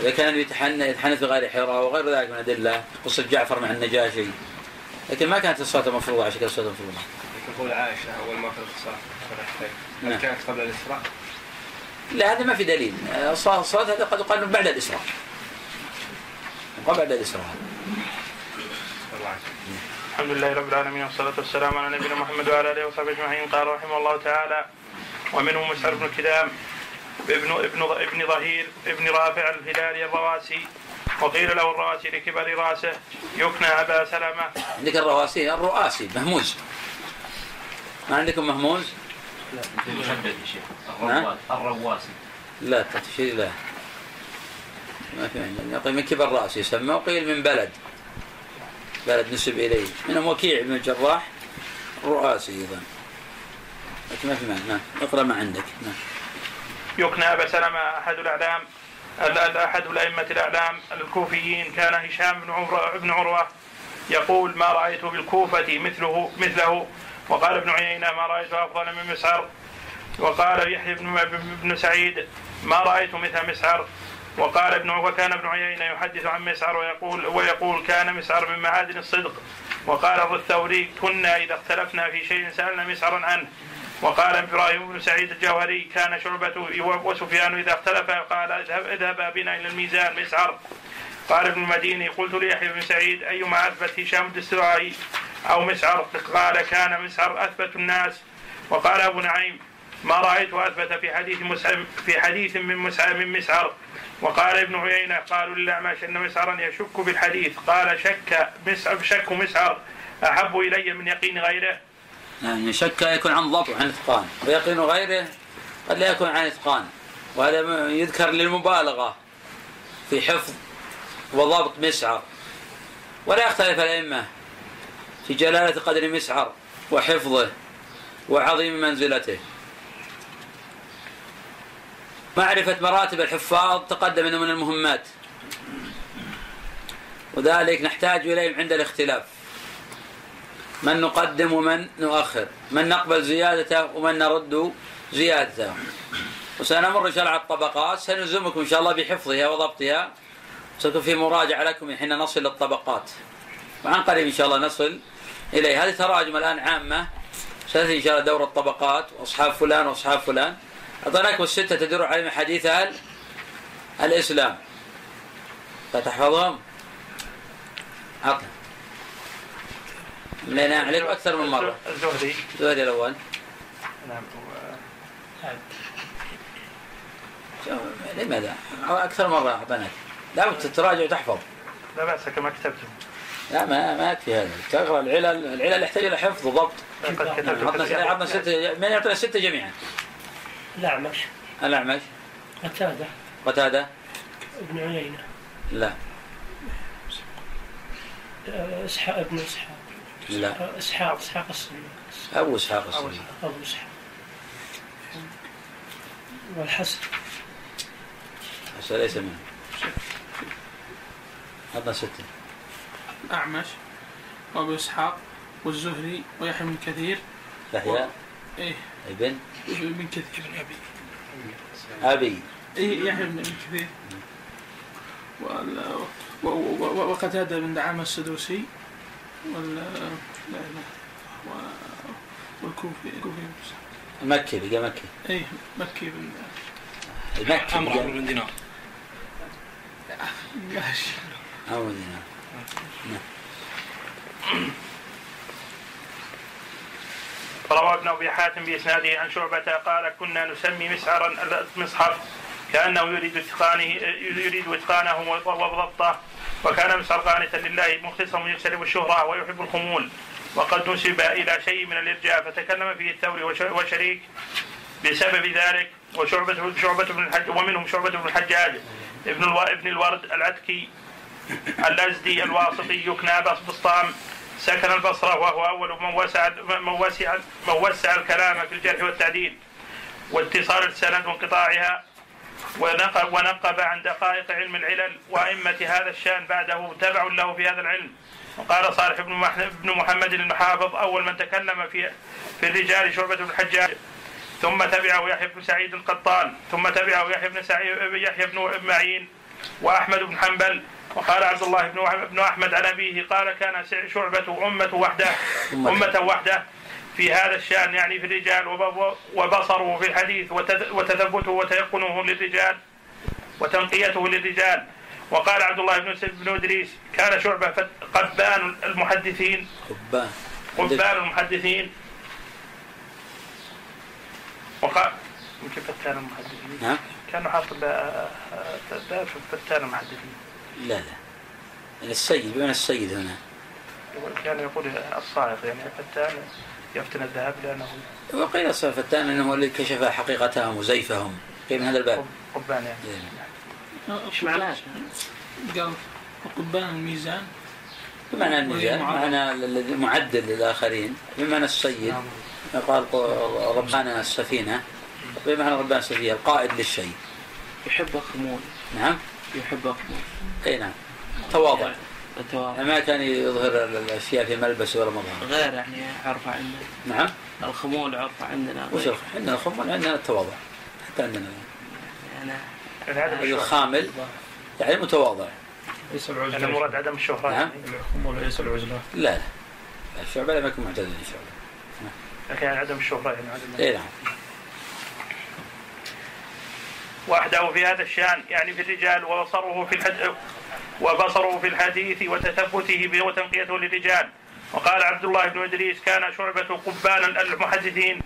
إذا كان يتحنث يتحنث بغير حراء وغير ذلك من الأدلة قصة جعفر مع النجاشي. لكن ما كانت الصلاة المفروضة عشان كذا الصلاة المفروضة تقول عائشة أول ما فرغ الصلاة فرحتين نعم. هل كانت قبل الإسراء؟ لا هذا ما في دليل. الصلاة الصلاة هذا قد يقال بعد الإسراء. بعد الإسراء. الحمد لله رب العالمين والصلاة والسلام على نبينا محمد وعلى آله وصحبه أجمعين. قال رحمه الله تعالى ومنهم مسعر بن كدام ابن ابن ابن ظهير ابن رافع الهلالي الرواسي وقيل له الرواسي لكبر رأسه يكنى أبا سلمة. عندك الرواسي. الرؤاسي مهموز. ما عندكم مهموز؟ مشدد يا شيخ. نعم. الرواس الرواسي لا تشير لا. ما في معنى يقول من كبر رأس يسمى وقيل من بلد. بلد نسب إليه. منهم وكيع بن الجراح رؤاسي أيضا. لكن ما في معنى. نعم اقرأ ما عندك. نعم يكنى أبا سلمة أحد الأعلام ال- ال- أحد الأئمة الأعلام الكوفيين. كان هشام بن عروة, بن عروة يقول ما رأيت بالكوفة مثله مثله وقال ابن عيينة ما رأيت أفضل من مسعر. وقال يحيى بن بن سعيد ما رأيت مثل مسعر. وقال ابن وكان ابن عيينة يحدث عن مسعر ويقول ويقول كان مسعر من معادن الصدق. وقال الثوري كنا إذا اختلفنا في شيء سألنا مسعرا عنه. وقال إبراهيم بن سعيد الجوهري كان شعبة وسفيان إذا اختلفا قال اذهب اذهبا بنا إلى الميزان مسعر. قال ابن المديني قلت ليحيى بن سعيد أيما أثبت هشام الدستوائي أو مسعر قال كان مسعر أثبت الناس. وقال أبو نعيم ما رأيت أثبت في حديث مسعر في حديث من مسعر من مسعر وقال ابن عيينة قالوا للأعمش أن مسعرا يشك بالحديث. قال شك مسعر شك مسعر أحب إلي من يقين غيره. يعني شك يكون عن ضبط وعن إتقان. ويقين غيره قد لا يكون عن إتقان. وهذا يذكر للمبالغة في حفظ وضبط مسعر ولا يختلف الأئمة. في جلالة قدر مسعر وحفظه وعظيم منزلته. معرفة مراتب الحفاظ تقدم انه من المهمات. وذلك نحتاج إليه عند الاختلاف. من نقدم ومن نؤخر. من نقبل زيادته ومن نرد زيادته. وسنمر إن شاء الله على الطبقات. سنلزمكم إن شاء الله بحفظها وضبطها. سيكون في مراجعة لكم حين نصل للطبقات. وعن قريب إن شاء الله نصل إليه. هذه تراجم الآن عامة. ستأتي إن شاء الله دور الطبقات وأصحاب فلان وأصحاب فلان. أعطيناكم الستة تدور عليهم حديث أهل الإسلام. فتحفظهم عطنا. لنا عليك أكثر من مرة. الزهري. الزهري الأول. نعم لماذا؟ أكثر مرة أعطيناك. لابد تراجع وتحفظ. لا بأس كما كتبته لا ما ما يكفي هذا. تقرأ العلل العلل يحتاج إلى حفظ وضبط. عطنا ستة عطنا ستة من يعطينا ستة جميعا. الأعمش. الأعمش. قتادة. قتادة. ابن عيينة. لا. آه، إسحاق ابن إسحاق. لا. إسحاق إسحاق السني أبو إسحاق السني أبو إسحاق. والحسن. هذا ليس منه هذا ستة. الأعمش وأبو إسحاق والزهري ويحيى بن كثير يحيى؟ إيه. ابن؟ بن كثير أبي. أبي. إيه يحيى بن كثير. وال- و- و- و- وقتادة بن دعامة السدوسي وال لا لا و- والكوفي الكوفي. مكي بقى مكي. إيه مكي بن المكي عمرو بن دينار. ماشي عمرو بن دينار. روى ابن أبي حاتم بإسناده عن شعبة قال كنا نسمي مسعرا المصحف كأنه يريد اتقانه يريد إتقانه وضبطه وكان مسعر قانتا لله مخلصا يجتنب الشهرة ويحب الخمول وقد نسب إلى شيء من الإرجاء فتكلم فيه الثوري وش- وشريك بسبب ذلك وشعبة شعبة بن الحج ومنهم شعبة بن الحجاج ابن. ابن الورد العتكي الأزدي الواسطي يكنى بسطام سكن البصرة وهو أول من وسع من وسع من وسع الكلام في الجرح والتعديل. واتصال السند وانقطاعها. ونقب, ونقب عن دقائق علم العلل وأئمة هذا الشأن بعده تبع له في هذا العلم. وقال صالح بن بن محمد المحافظ أول من تكلم في في الرجال شعبة بن الحجاج. ثم تبعه يحيى بن سعيد القطان. ثم تبعه يحيى بن سعيد يحيى بن معين. وأحمد بن حنبل وقال عبد الله بن بن أحمد عن أبيه قال كان شعبة أمة وحدة أمة. وحدة في هذا الشأن يعني في الرجال وب- وبصره في الحديث وتث- وتثبته وتيقنه للرجال وتنقيته للرجال. وقال عبد الله بن بن إدريس كان شعبة فت- قبان المحدثين. قبان. قبان المحدثين. وقال يمكن فتان المحدثين؟ كانوا حاط باء باء في فتان المحدثين لا لا. السيد بمعنى السيد هنا. كان يقول الصاعق يعني فتان يفتن الذهب لأنه وقيل أصلا فتان أنه هو اللي كشف حقيقتهم وزيفهم. قيل من هذا الباب؟ قبان يعني. إيش معناه؟ قال قبان الميزان. بمعنى الميزان بمعنى الذي معدل للآخرين. بمعنى السيد قال ربنا السفينة. بمعنى ربنا السفينة القائد للشيء. يحب الخمول نعم؟ يحب الخمول إي نعم. تواضع. التواضع ما كان يظهر الأشياء في ملبس ولا مظهر؟ غير يعني عرفة عندنا. نعم؟ الخمول عرفة عندنا. وش عندنا الخمول عندنا التواضع. حتى عندنا. يعني يعني هذا الشهرة. الخامل يعني متواضع. ليس يعني العزلة المراد عدم الشهرة. نعم. يعني الخمول ليس العزلة. لا لا الشعبة لم يكن معتدلا الشعبة لكن يعني عدم الشهرة يعني عدم إي نعم. وحده في هذا الشأن يعني في الرجال وبصره في الحد وبصره في الحديث وتثبته وتنقيته للرجال. وقال عبد الله بن إدريس كان شعبة قبان المحدثين.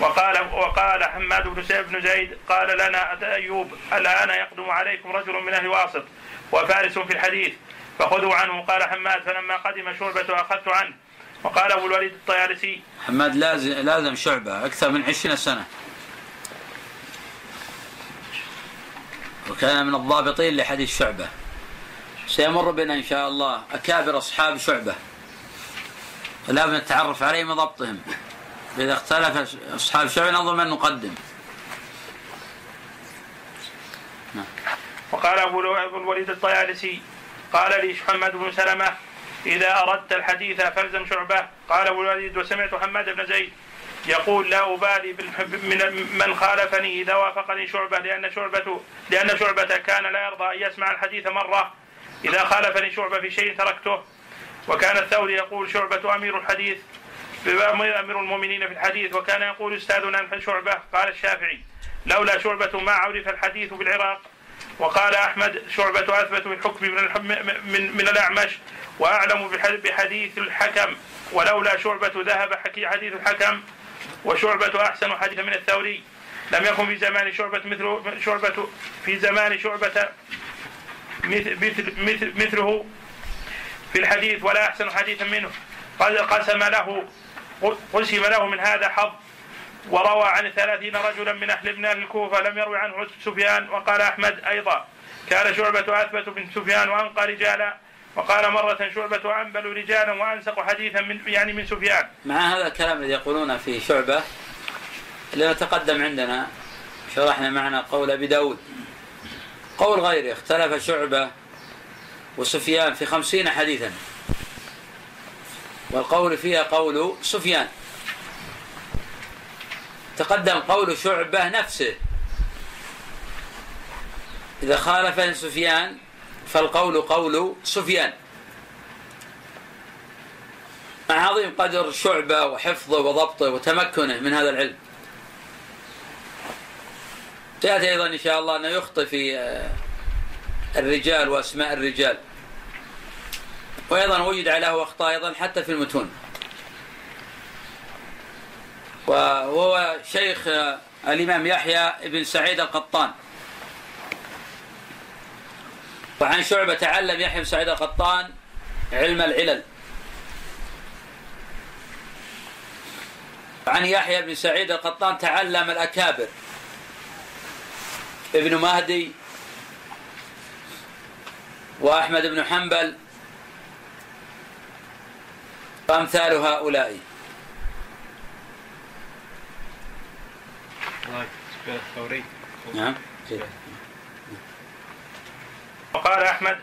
وقال وقال حماد بن سيد بن زيد قال لنا أيوب الآن يقدم عليكم رجل من أهل واسط وفارس في الحديث. فخذوا عنه. قال حماد فلما قدم شعبة أخذت عنه. وقال أبو الوليد الطيالسي حماد لازم لازم شعبة أكثر من عشرين سنة. وكان من الضابطين لحديث شعبة. سيمر بنا إن شاء الله أكابر أصحاب شعبة. فلا بد نتعرف عليهم وضبطهم إذا اختلف أصحاب شعبة ننظر من نقدم. وقال أبو لو- أبو الوليد الطيالسي قال لي محمد بن سلمة إذا أردت الحديث فألزم شعبة. قال أبو الوليد وسمعت حماد بن زيد يقول لا أبالي من من خالفني إذا وافقني شعبة لأن شعبة لأن شعبة كان لا يرضى أن يسمع الحديث مرة. إذا خالفني شعبة في شيء تركته. وكان الثوري يقول شعبة أمير الحديث أمير المؤمنين في الحديث وكان يقول أستاذنا شعبة قال الشافعي لولا شعبة ما عرف الحديث بالعراق. وقال أحمد شعبة أثبت بالحكم من من من الأعمش وأعلم بح- بحديث الحكم. ولولا شعبة ذهب حكي حديث الحكم. وشعبة أحسن حديثا من الثوري. لم يكن في زمان شعبة مثل شعبة في زمان شعبة مثل مثل مثل مثله في الحديث ولا أحسن حديثا منه. قد قسم له قسم له من هذا حظ وروى عن ثلاثين رجلا من أهل ابن الكوفة لم يروي عنه سفيان وقال أحمد أيضا. كان شعبة أثبت بن سفيان وأنقى رجالا وقال مرة شعبة أنبل رجالا وأنسق حديثا من يعني من سفيان. مع هذا الكلام الذي يقولون في شعبة اللي تقدم عندنا شرحنا معنا قول أبي داود. قول غيره اختلف شعبة وسفيان في خمسين حديثا. والقول فيها قول سفيان. تقدم قول شعبة نفسه. إذا خالف سفيان فالقول قول سفيان. مع عظيم قدر شعبة وحفظه وضبطه وتمكنه من هذا العلم. سيأتي أيضا إن شاء الله أنه يخطئ في آه، الرجال وأسماء الرجال. وأيضا وجد له أخطاء أيضا حتى في المتون. وهو شيخ آه، الإمام يحيى بن سعيد القطان. وعن شعبة تعلم يحيى بن سعيد القطان علم العلل. عن يحيى بن سعيد القطان تعلم الأكابر. ابن مهدي وأحمد بن حنبل وأمثال هؤلاء. نعم وقال أحمد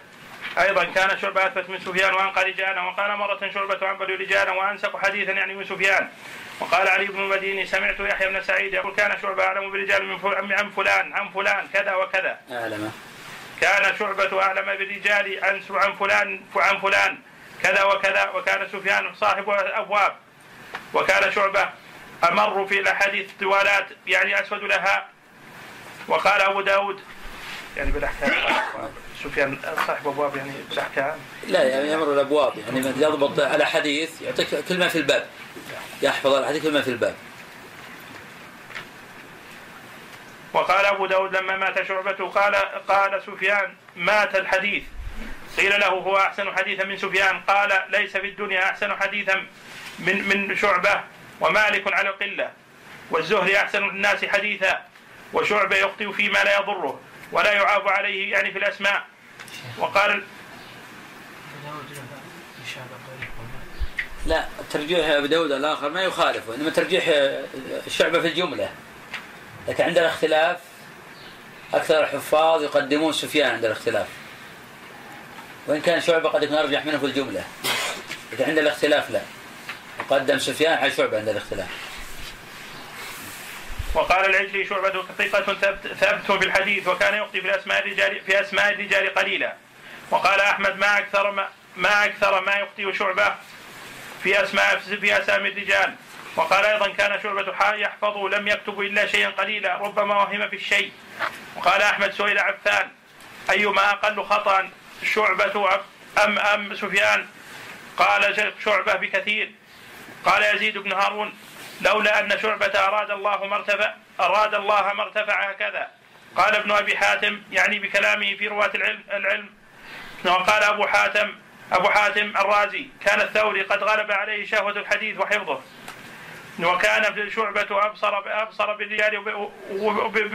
أيضا كان شعبة أثبت من سفيان وأنقى رجالا وقال مرة شعبة أنبل رجالا وأنسق حديثا يعني من سفيان. وقال علي بن المديني سمعت يحيى بن سعيد يقول كان شعبة أعلم برجال من فل- عن فلان عن فلان كذا وكذا. أعلم. كان شعبة أعلم بالرجال عن عن فلان عن فلان كذا وكذا. وكان سفيان صاحب أبواب. وكان شعبة أمر في الأحاديث طوالات يعني أسود لها. وقال أبو داود يعني بالأحكام. سفيان صاحب أبواب يعني بالأحكام لا يعني يمر الأبواب يعني يضبط على حديث يعطيك كلمة في الباب. يحفظ الحديث كلمة في الباب. وقال أبو داود لما مات شعبة قال قال سفيان مات الحديث. قيل له هو أحسن حديثا من سفيان؟ قال ليس في الدنيا أحسن حديثا من من شعبة ومالك على القلة. والزهري أحسن الناس حديثا وشعبة يخطئ فيما لا يضره. ولا يعاب عليه يعني في الأسماء. وقال لا ترجيح أبي داود الآخر ما يخالفه انما ترجيح الشعبة في الجملة. لكن عند الاختلاف أكثر الحفاظ يقدمون سفيان عند الاختلاف. وإن كان شعبة قد يكون أرجح منه في الجملة. لكن عند الاختلاف لا. يقدم سفيان على شعبة عند الاختلاف. وقال العجلي شعبة ثقة ثبت, ثبت بالحديث وكان يخطي في اسماء الرجال في أسماء الرجال قليلا. وقال أحمد ما أكثر ما, ما أكثر ما يخطئ شعبة في اسماء في أسامي الرجال. وقال أيضا كان شعبة يحفظ لم يكتب إلا شيئا قليلا ربما وهم في الشيء. وقال أحمد سئل عفان أيما أقل خطأ شعبة ام أم سفيان؟ قال شعبة بكثير. قال يزيد بن هارون لولا أن شعبة أراد الله مرتفع أراد الله ما ارتفع هكذا. قال ابن أبي حاتم يعني بكلامه في رواة العلم, العلم. وقال أبو حاتم أبو حاتم الرازي كان الثوري قد غلب عليه شهوة الحديث وحفظه. وكان شعبة أبصر أبصر بالرجال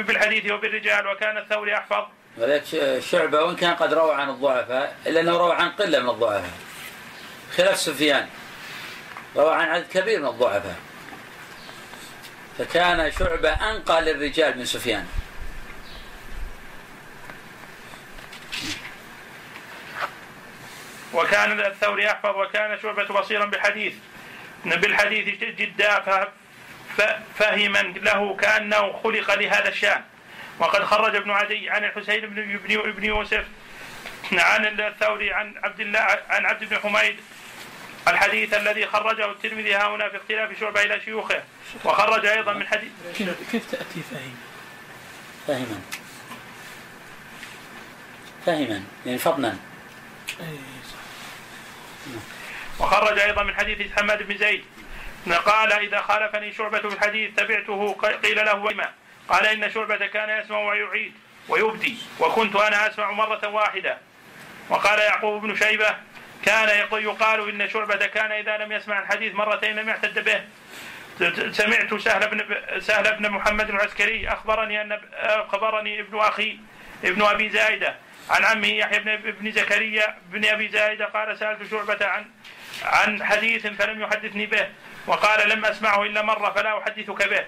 بالحديث وبالرجال وكان الثوري أحفظ. ولذلك شعبة وإن كان قد روى عن الضعفاء إلا أنه روى عن قلة من الضعفاء. خلاف سفيان روى عن عدد كبير من الضعفاء. فكان شعبة أنقى للرجال من سفيان. وكان الثوري يحفظ وكان شعبة بصيرا بالحديث. بالحديث جدا فهما له كأنه خلق لهذا الشأن. وقد خرج ابن عدي عن الحسين بن بن بن يوسف عن الثوري عن عبد الله عن عبد بن حميد الحديث الذي خرجه الترمذي ها هنا في اختلاف شعبة إلى شيوخه وخرج أيضا من حديث كيف تأتي فهم؟ فهما فهما يعني فطنا صح. وخرج أيضا من حديث حماد بن زيد قال إذا خالفني شعبة في الحديث تبعته قيل له وما قال إن شعبة كان يسمع ويعيد ويبدي وكنت أنا أسمع مرة واحدة وقال يعقوب بن شيبة كان يقول- يقال إن شعبة كان إذا لم يسمع الحديث مرتين لم يعتد به. سمعت سهل بن سهل بن محمد العسكري أخبرني ان أخبرني ابن أخي ابن أبي زايدة عن عمه يحيى بن بن زكريا بن أبي زايدة قال سألت شعبة عن عن حديث فلم يحدثني به وقال لم أسمعه إلا مرة فلا أحدثك به.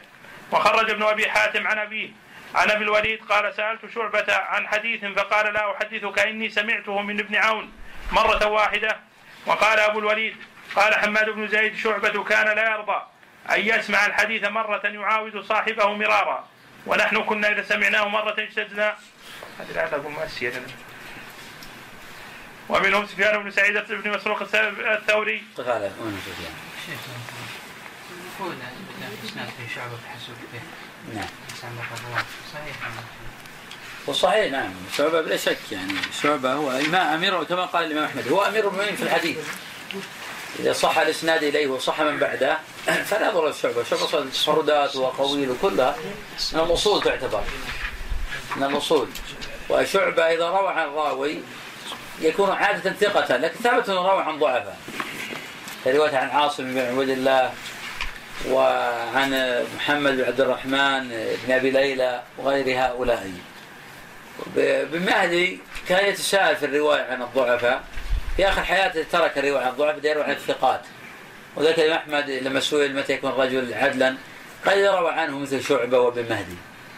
وخرج ابن أبي حاتم عن أبيه. عن أبي الوليد قال سألت شعبة عن حديث فقال لا أحدثك إني سمعته من ابن عون. مرة واحدة وقال أبو الوليد قال حماد بن زيد شعبة كان لا يرضى أن يسمع الحديث مرة يعاود صاحبه مرارا. ونحن كنا إذا سمعناه مرة اجتزنا. هذه الآية أقول مؤسية. لنا ومنهم سفيان بن سعيد بن مسروق الثوري. به نعم بس عند الرواه صحيح وصحيح نعم. شعبة بلا شك يعني. شعبة هو إمام أمير كما قال الإمام أحمد هو أمير المؤمنين في الحديث. إذا صح الإسناد إليه وصح من بعده فلا ضر الشعبة شعبة فردات وقويل وكلها. من الأصول تعتبر. من الأصول. وشعبة إذا روى عن راوي يكون عادة ثقة لكن ثابت أنه روى عن ضعفاء. رواية عن عاصم بن عبد الله وعن محمد بن عبد الرحمن بن أبي ليلى وغير هؤلاء. بمهدي كان يتساءل في الرواية عن الضعفاء في آخر حياته ترك الرواية عن الضعفاء يروي عن الثقات الإمام أحمد لما سئل متى يكون الرجل عدلا قال يروى عنه مثل شعبة وابن مهدي.